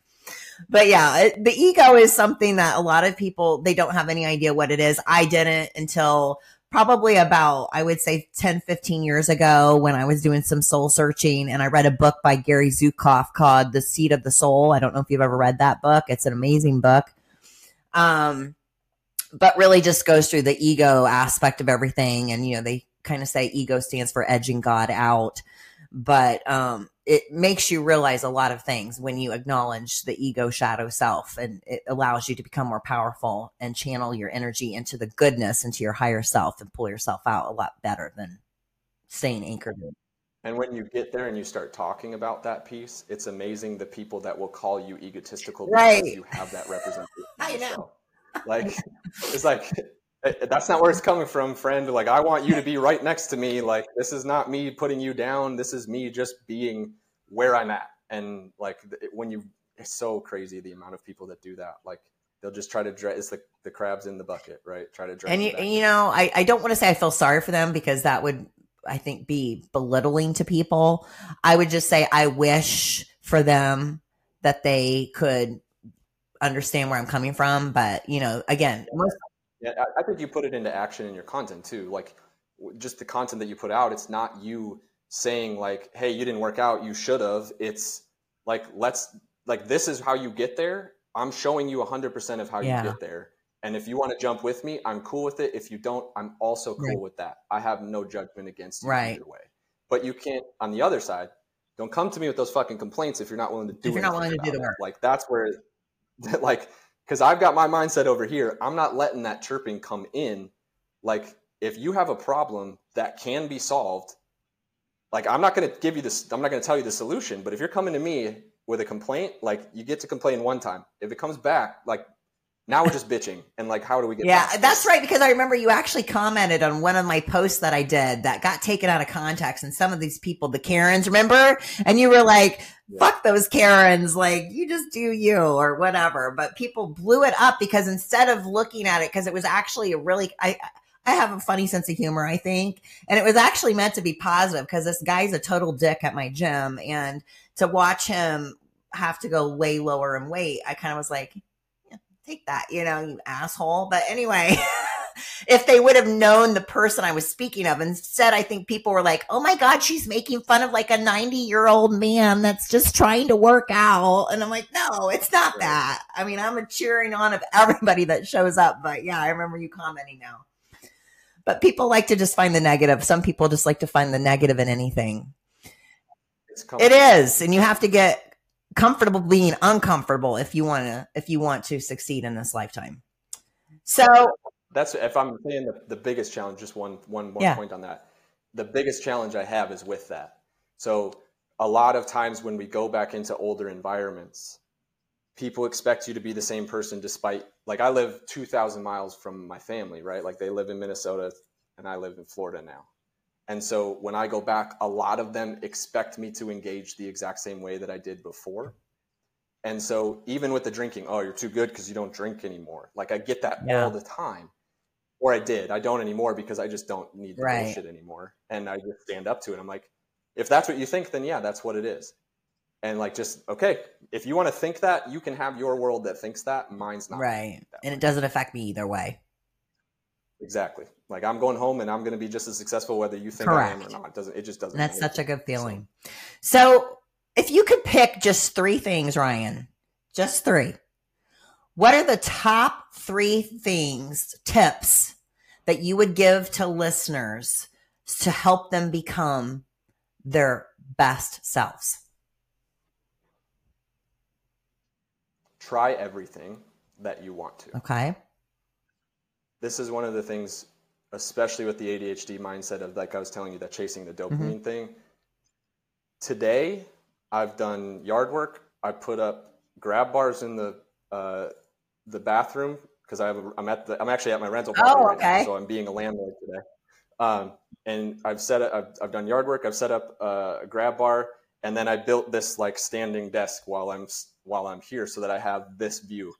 but yeah, it, the ego is something that a lot of people they don't have any idea what it is. I didn't until probably about I would say 10 15 years ago when I was doing some soul searching and I read a book by Gary Zukav called The Seat of the Soul. I don't know if you've ever read that book. It's an amazing book. Um but really just goes through the ego aspect of everything and you know they kind of say ego stands for edging God out but um, it makes you realize a lot of things when you acknowledge the ego shadow self and it allows you to become more powerful and channel your energy into the goodness into your higher self and pull yourself out a lot better than staying anchored and when you get there and you start talking about that piece, it's amazing the people that will call you egotistical because you have that representation. I know. Like it's like eh, that's not where it's coming from, friend. Like, I want you to be right next to me. Like, this is not me putting you down. This is me just being where I'm at. And like, when you, it's so crazy the amount of people that do that. Like, they'll just try to dress. It's like the crabs in the bucket, right? Try to dress. And you, you know, I, I don't want to say I feel sorry for them because that would, I think, be belittling to people. I would just say I wish for them that they could understand where I'm coming from. But you know, again, most yeah, I think you put it into action in your content too. Like just the content that you put out, it's not you saying like, "Hey, you didn't work out, you should have." It's like, "Let's like this is how you get there. I'm showing you 100% of how yeah. you get there. And if you want to jump with me, I'm cool with it. If you don't, I'm also cool right. with that. I have no judgment against you right. either way. But you can't on the other side, don't come to me with those fucking complaints if you're not willing to do if you're not willing to do the work. Like that's where like because I've got my mindset over here. I'm not letting that chirping come in. Like, if you have a problem that can be solved, like, I'm not going to give you this, I'm not going to tell you the solution, but if you're coming to me with a complaint, like, you get to complain one time. If it comes back, like, now we're just bitching and like how do we get yeah that's right because i remember you actually commented on one of my posts that i did that got taken out of context and some of these people the karens remember? And you were like fuck those karens like you just do you or whatever but people blew it up because instead of looking at it because it was actually a really i I have a funny sense of humor, I think. And it was actually meant to be positive because this guy's a total dick at my gym. And to watch him have to go way lower in weight, I kind of was like, take that, you know, you asshole. But anyway, if they would have known the person I was speaking of, instead, I think people were like, oh my God, she's making fun of like a 90 year old man that's just trying to work out. And I'm like, no, it's not that. I mean, I'm a cheering on of everybody that shows up. But yeah, I remember you commenting now. But people like to just find the negative. Some people just like to find the negative in anything. It is. And you have to get comfortable being uncomfortable if you want to if you want to succeed in this lifetime. So that's if I'm saying the, the biggest challenge, just one one more yeah. point on that. The biggest challenge I have is with that. So a lot of times when we go back into older environments, people expect you to be the same person despite like I live 2000 miles from my family, right? Like they live in Minnesota and I live in Florida now. And so when I go back, a lot of them expect me to engage the exact same way that I did before. And so even with the drinking, oh, you're too good because you don't drink anymore. Like I get that yeah. all the time. Or I did. I don't anymore because I just don't need the right. bullshit anymore. And I just stand up to it. I'm like, if that's what you think, then yeah, that's what it is. And like just okay, if you want to think that, you can have your world that thinks that. Mine's not. Right. And it doesn't affect me either way. Exactly. Like I'm going home and I'm going to be just as successful whether you think Correct. I am or not. It doesn't. It just doesn't. That's such a good feeling. So. so, if you could pick just three things, Ryan, just three, what are the top three things, tips that you would give to listeners to help them become their best selves? Try everything that you want to. Okay. This is one of the things, especially with the ADHD mindset of like I was telling you, that chasing the dopamine mm-hmm. thing. Today, I've done yard work. I put up grab bars in the uh, the bathroom because I have a, I'm at the I'm actually at my rental property oh, okay. right now, so I'm being a landlord today. Um, and I've set up, I've, I've done yard work. I've set up a grab bar, and then I built this like standing desk while I'm while I'm here, so that I have this view.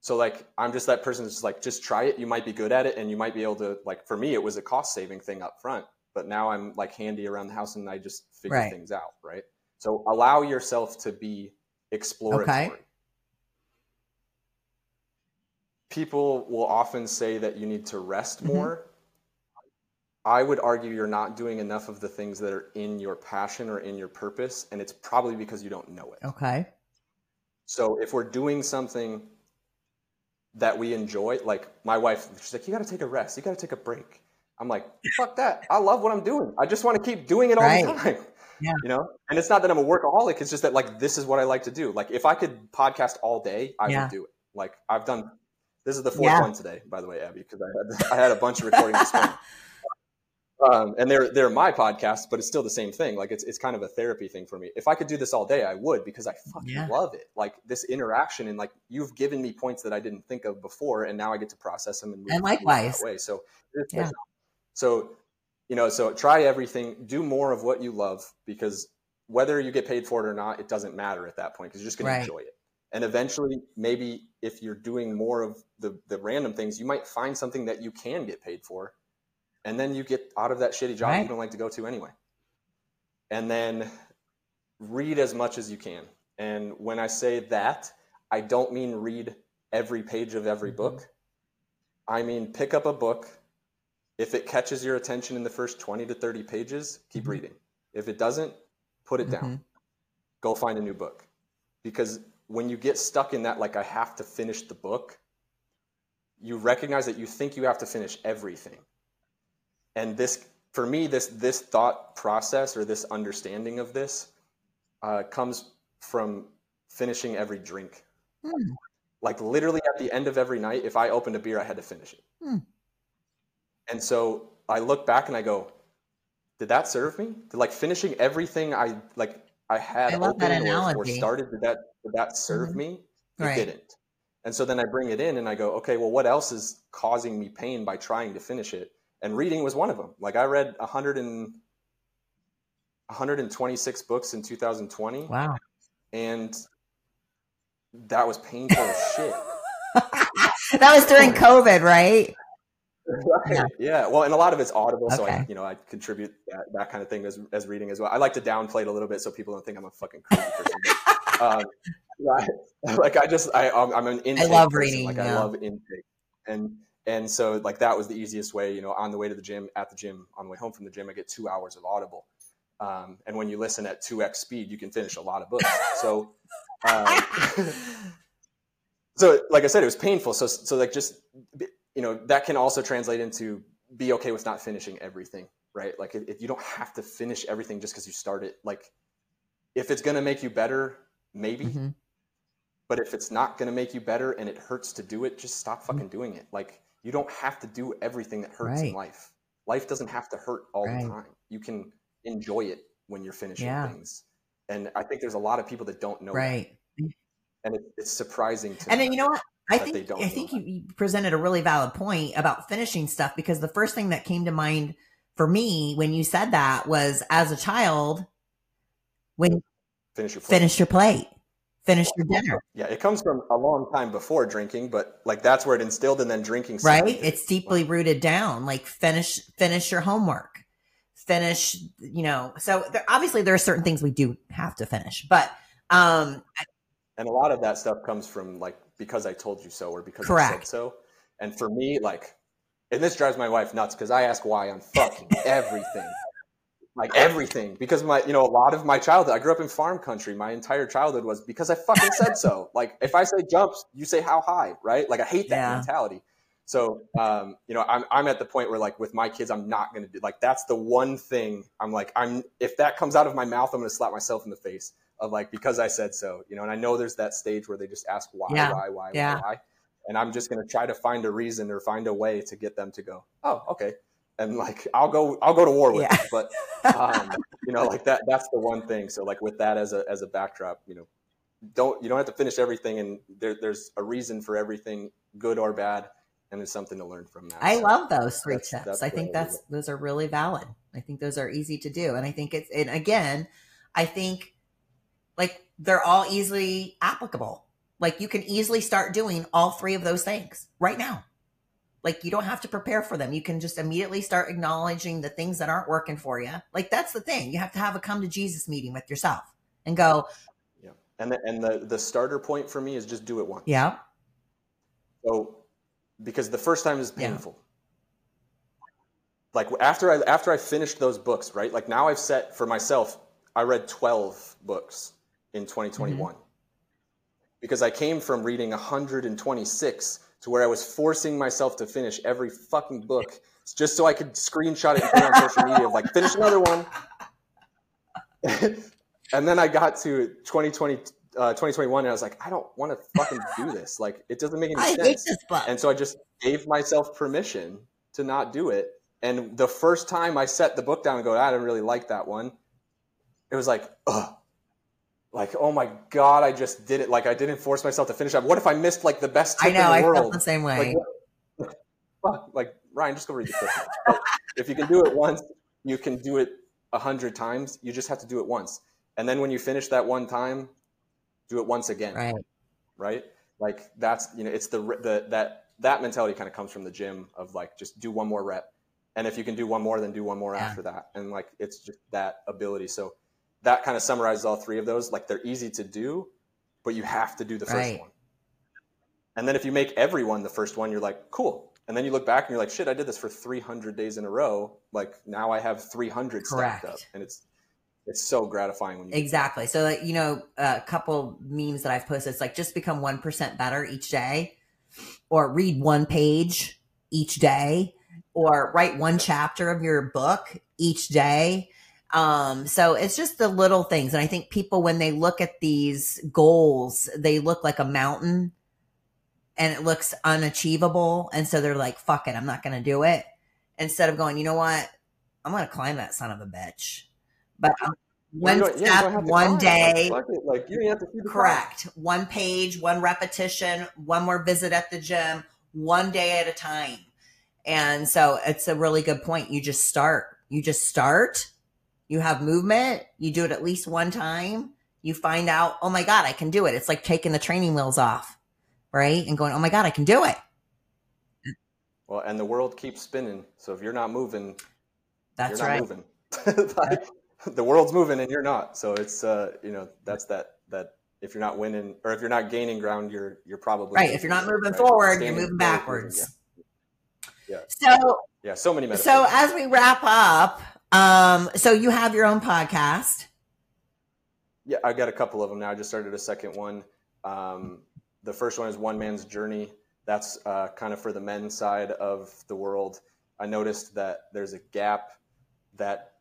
So like I'm just that person that's like just try it. You might be good at it, and you might be able to like. For me, it was a cost saving thing up front, but now I'm like handy around the house, and I just figure right. things out. Right. So allow yourself to be exploratory. Okay. People will often say that you need to rest mm-hmm. more. I would argue you're not doing enough of the things that are in your passion or in your purpose, and it's probably because you don't know it. Okay. So if we're doing something that we enjoy, like my wife, she's like, you got to take a rest, you got to take a break. I'm like, fuck that. I love what I'm doing. I just want to keep doing it all right. the time. Yeah. You know, and it's not that I'm a workaholic. It's just that like this is what I like to do. Like if I could podcast all day, I yeah. would do it. Like I've done. This is the fourth yeah. one today, by the way, Abby, because I had I had a bunch of recordings this morning. Um, and they're they're my podcast, but it's still the same thing. Like it's it's kind of a therapy thing for me. If I could do this all day, I would because I fucking yeah. love it. Like this interaction and like you've given me points that I didn't think of before, and now I get to process them and, and likewise way. So yeah. so you know, so try everything, do more of what you love because whether you get paid for it or not, it doesn't matter at that point because you're just going right. to enjoy it. And eventually, maybe if you're doing more of the, the random things, you might find something that you can get paid for. And then you get out of that shitty job right. you don't like to go to anyway. And then read as much as you can. And when I say that, I don't mean read every page of every mm-hmm. book. I mean pick up a book if it catches your attention in the first 20 to 30 pages, keep mm-hmm. reading. If it doesn't, put it mm-hmm. down. Go find a new book. Because when you get stuck in that, like, I have to finish the book, you recognize that you think you have to finish everything. And this, for me, this, this thought process or this understanding of this uh, comes from finishing every drink. Mm. Like, literally at the end of every night, if I opened a beer, I had to finish it. Mm and so I look back and I go, did that serve me? Did like finishing everything I like I had I open or, or, started, did that did that serve mm-hmm. me? It right. didn't. And so then I bring it in and I go, okay, well, what else is causing me pain by trying to finish it? And reading was one of them. Like I read 100 and 126 books in 2020. Wow. And that was painful as shit. that was during COVID, right? Right. Yeah. Well, and a lot of it's audible, okay. so I, you know, I contribute that, that kind of thing as, as reading as well. I like to downplay it a little bit so people don't think I'm a fucking crazy person. But, um, like I just, I, I'm an intake. I love person. reading. Like yeah. I love intake, and and so like that was the easiest way. You know, on the way to the gym, at the gym, on the way home from the gym, I get two hours of audible. Um, and when you listen at two x speed, you can finish a lot of books. So. Um, so like I said, it was painful. So so like just you know that can also translate into be okay with not finishing everything right like if, if you don't have to finish everything just because you start it like if it's going to make you better maybe mm-hmm. but if it's not going to make you better and it hurts to do it just stop fucking doing it like you don't have to do everything that hurts right. in life life doesn't have to hurt all right. the time you can enjoy it when you're finishing yeah. things and i think there's a lot of people that don't know right that. and it, it's surprising to and then you know what I think I think you presented a really valid point about finishing stuff because the first thing that came to mind for me when you said that was as a child when finish your plate. finish your plate finish your dinner yeah it comes from a long time before drinking but like that's where it instilled and then drinking right it's deeply rooted down like finish finish your homework finish you know so there, obviously there are certain things we do have to finish but um and a lot of that stuff comes from like because I told you so or because Correct. I said so. And for me, like, and this drives my wife nuts because I ask why on fucking everything. Like everything. Because my, you know, a lot of my childhood, I grew up in farm country. My entire childhood was because I fucking said so. Like if I say jumps, you say how high, right? Like I hate that yeah. mentality. So, um, you know, I'm, I'm at the point where like with my kids, I'm not going to do like, that's the one thing I'm like, I'm, if that comes out of my mouth, I'm going to slap myself in the face of like, because I said so, you know, and I know there's that stage where they just ask why, Yeah. why, why, Yeah. why, why. And I'm just going to try to find a reason or find a way to get them to go, oh, okay. And like, I'll go, I'll go to war with Yeah. it. But, um, you know, like that, that's the one thing. So like with that as a, as a backdrop, you know, don't, you don't have to finish everything and there, there's a reason for everything good or bad. And there's something to learn from that. I So- love those three that's- tips. that's I think that's those are really valid. I think those are easy to do. And I think it's and again, I think like they're all easily applicable. Like you can easily start doing all three of those things right now. Like you don't have to prepare for them. You can just immediately start acknowledging the things that aren't working for you. Like that's the thing. You have to have a come to Jesus meeting with yourself and go, Yeah. And the, and the, the starter point for me is just do it once. yeah, So, because the first time is Yeah. painful. Like after I after I finished those books, right? Like now I've set for myself, I read 12 books in 2021. Mm-hmm. Because I came from reading 126 to where I was forcing myself to finish every fucking book just so I could screenshot it and put it on social media of like finish another one. and then I got to 2020 uh, 2021 and I was like, I don't want to fucking do this. Like it doesn't make any I sense. hate this book. And so I just gave myself permission to not do it. And the first time I set the book down and go, I didn't really like that one, it was like, ugh. Like, oh my God, I just did it. Like, I didn't force myself to finish up. What if I missed like the best I tip know, in the I world? felt the same way. Like, fuck, like, Ryan, just go read the book. If you can do it once, you can do it a hundred times. You just have to do it once. And then when you finish that one time, do it once again right. right? Like that's you know it's the the that that mentality kind of comes from the gym of like just do one more rep, and if you can do one more, then do one more Yeah. after that, and like it's just that ability. So that kind of summarizes all three of those. Like they're easy to do, but you have to do the first Right. one. And then if you make everyone the first one, you're like cool. And then you look back and you're like, shit, I did this for 300 days in a row. Like now I have 300 stacked up, and it's it's so gratifying when you Exactly. So, like, you know, a couple memes that I've posted, it's like just become 1% better each day, or read one page each day, or write one chapter of your book each day. Um, so it's just the little things. And I think people, when they look at these goals, they look like a mountain and it looks unachievable. And so they're like, fuck it, I'm not going to do it. Instead of going, you know what? I'm going to climb that son of a bitch. But I'm one yeah, step, don't have to one. Like, day. Like, you have to see the climb. Correct. One page, one repetition, one more visit at the gym, one day at a time. And so it's a really good point. You just start. You just start. You have movement. You do it at least one time. You find out, oh my God, I can do it. It's like taking the training wheels off, right? And going, oh my God, I can do it. Well, and the world keeps spinning. So if you're not moving, That's you're not right. moving. Like, the world's moving and you're not. So it's uh, you know, that's that that if you're not winning or if you're not gaining ground, you're you're probably Right. If you're not moving right? forward, Standing you're moving backwards. Yeah. So Yeah, so many metaphors. So as we wrap up, um, so you have your own podcast. Yeah, I got a couple of them now. I just started a second one. Um, the first one is One Man's Journey. That's uh, kind of for the men's side of the world. I noticed that there's a gap that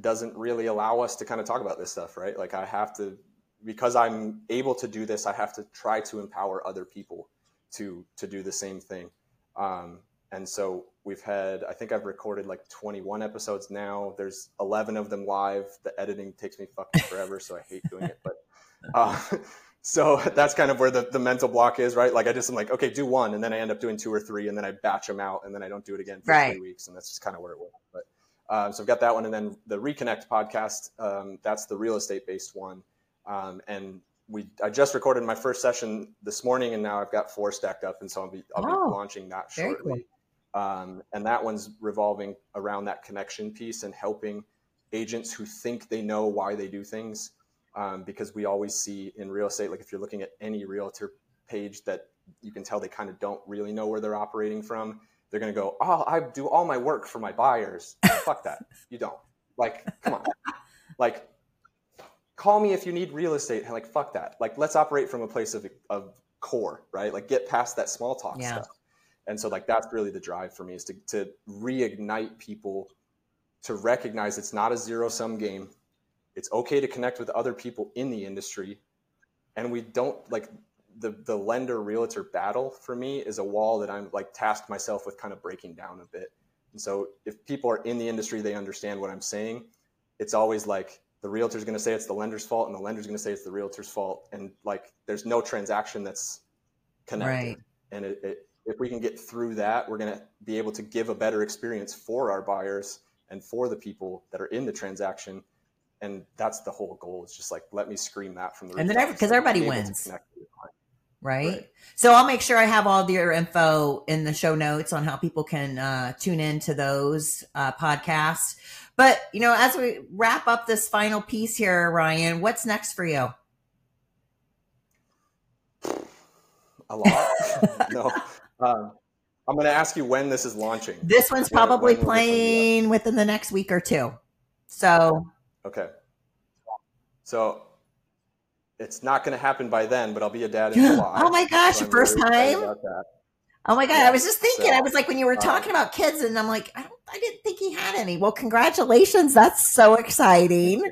doesn't really allow us to kind of talk about this stuff, right? Like I have to, because I'm able to do this, I have to try to empower other people to to do the same thing. Um, and so we've had, I think I've recorded like 21 episodes now. There's 11 of them live. The editing takes me fucking forever, so I hate doing it. But uh, so that's kind of where the, the mental block is, right? Like I just am like, okay, do one, and then I end up doing two or three, and then I batch them out, and then I don't do it again for Right. three weeks, and that's just kind of where it was. But um, so I've got that one, and then the Reconnect podcast. Um, that's the real estate based one, um, and we I just recorded my first session this morning, and now I've got four stacked up, and so I'll be I'll Oh, be launching that shortly. Um, and that one's revolving around that connection piece and helping agents who think they know why they do things. Um, because we always see in real estate, like if you're looking at any realtor page that you can tell they kind of don't really know where they're operating from, they're going to go, Oh, I do all my work for my buyers. Fuck that. You don't. Like, come on. Like, call me if you need real estate. Like, fuck that. Like, let's operate from a place of, of core, right? Like, get past that small talk Yeah. stuff and so like that's really the drive for me is to, to reignite people to recognize it's not a zero sum game. It's okay to connect with other people in the industry. And we don't like the the lender realtor battle for me is a wall that i'm like tasked myself with kind of breaking down a bit. And so if people are in the industry they understand what i'm saying. It's always like the realtor's going to say it's the lender's fault and the lender's going to say it's the realtor's fault. And like there's no transaction that's connected. Right. and it, it, if we can get through that we're going to be able to give a better experience for our buyers and for the people that are in the transaction and that's the whole goal it's just like let me scream that from the and then because everybody wins right? right? So I'll make sure I have all your info in the show notes on how people can uh, tune in to those uh, podcasts. But, you know, as we wrap up this final piece here, Ryan, what's next for you? A lot. no. Um, I'm going to ask you when this is launching. This one's probably when, when playing within the next week or two. So, okay. So, it's not going to happen by then, but I'll be a dad in July. oh my gosh, so first really time. Oh my god, yeah. I was just thinking. So, I was like, when you were talking um, about kids, and I'm like, I don't, I didn't think he had any. Well, congratulations, that's so exciting.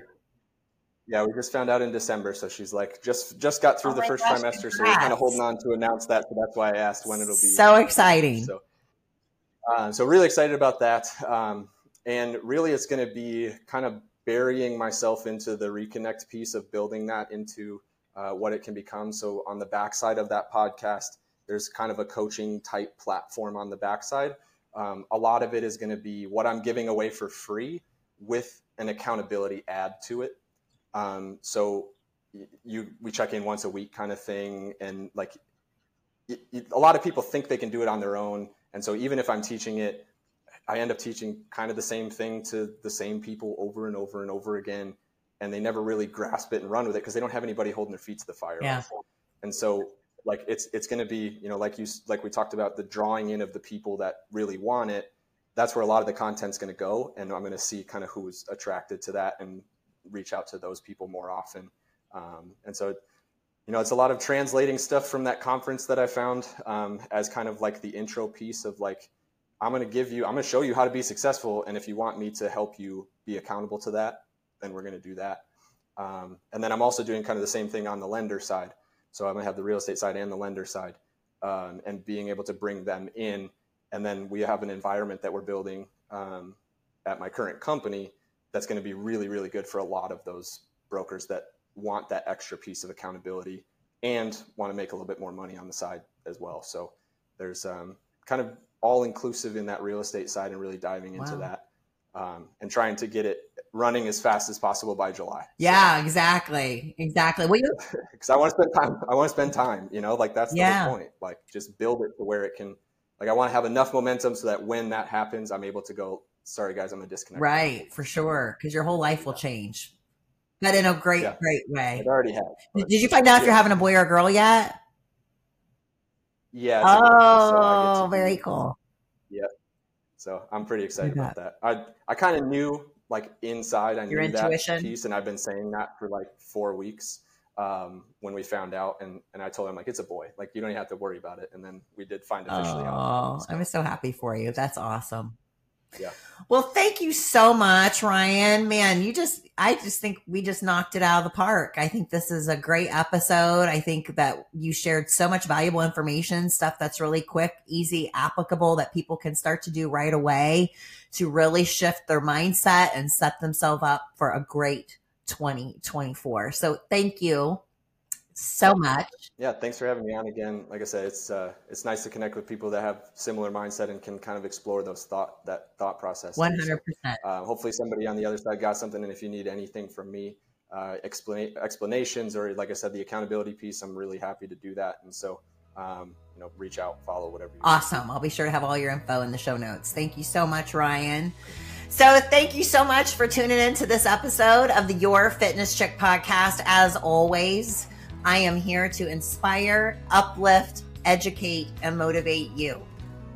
Yeah, we just found out in December, so she's like just just got through oh the first gosh, trimester, congrats. so we're kind of holding on to announce that. So that's why I asked when it'll be. So exciting. So, uh, so really excited about that, um, and really it's going to be kind of burying myself into the reconnect piece of building that into uh, what it can become. So on the backside of that podcast there's kind of a coaching type platform on the backside. Um, a lot of it is going to be what I'm giving away for free with an accountability add to it. Um, so you we check in once a week kind of thing, and like it, it, a lot of people think they can do it on their own, and so even if I'm teaching it, I end up teaching kind of the same thing to the same people over and over and over again, and they never really grasp it and run with it because they don't have anybody holding their feet to the fire. Yeah. And so like it's it's going to be you know like you like we talked about the drawing in of the people that really want it that's where a lot of the content's going to go and i'm going to see kind of who's attracted to that and reach out to those people more often. Um, and so you know it's a lot of translating stuff from that conference that i found um, as kind of like the intro piece of like i'm going to give you i'm going to show you how to be successful and if you want me to help you be accountable to that then we're going to do that. Um, and then i'm also doing kind of the same thing on the lender side. So I'm going to have the real estate side and the lender side, um, and being able to bring them in. And then we have an environment that we're building um, at my current company that's going to be really, really good for a lot of those brokers that want that extra piece of accountability and want to make a little bit more money on the side as well. So there's um, kind of all inclusive in that real estate side and really diving into wow. that um, and trying to get it running as fast as possible by July. Yeah, so. exactly, exactly. Well, because I want to spend time. I want to spend time. You know, like that's the yeah. point. Like just build it to where it can. Like I want to have enough momentum so that when that happens, I'm able to go. Sorry, guys, I'm gonna disconnect. Right, for sure, because your whole life will change, but in a great, yeah. great way. It already has. Did you find out yeah. if you're having a boy or a girl yet? Yeah. Oh, so very cool. Yeah. So I'm pretty excited about that. I I kind of knew like inside I Your knew intuition. that piece, and I've been saying that for like four weeks um, when we found out, and and I told him like it's a boy, like you don't even have to worry about it, and then we did find officially oh, out. So. I'm so happy for you. That's awesome. Yeah. Well, thank you so much, Ryan. Man, you just, I just think we just knocked it out of the park. I think this is a great episode. I think that you shared so much valuable information, stuff that's really quick, easy, applicable that people can start to do right away to really shift their mindset and set themselves up for a great 2024. So thank you so much. Yeah, thanks for having me on again. Like I said, it's uh, it's nice to connect with people that have similar mindset and can kind of explore those thought that thought process. One hundred percent. Uh, hopefully, somebody on the other side got something. And if you need anything from me, uh, explain explanations or like I said, the accountability piece, I'm really happy to do that. And so, um, you know, reach out, follow whatever. awesome. I'll be sure to have all your info in the show notes. Thank you so much, Ryan. So, thank you so much for tuning in to this episode of the Your Fitness Chick podcast. As always. I am here to inspire, uplift, educate, and motivate you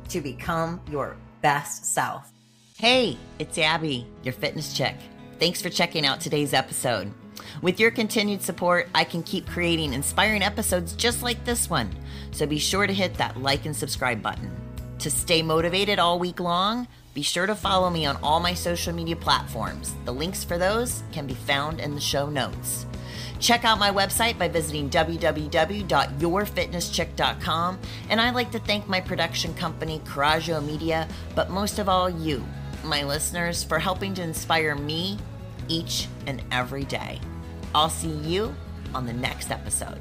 to become your best self. Hey, it's Abby, your fitness chick. Thanks for checking out today's episode. With your continued support, I can keep creating inspiring episodes just like this one. So be sure to hit that like and subscribe button. To stay motivated all week long, be sure to follow me on all my social media platforms. The links for those can be found in the show notes. Check out my website by visiting www.yourfitnesschick.com. And I'd like to thank my production company, Coraggio Media, but most of all, you, my listeners, for helping to inspire me each and every day. I'll see you on the next episode.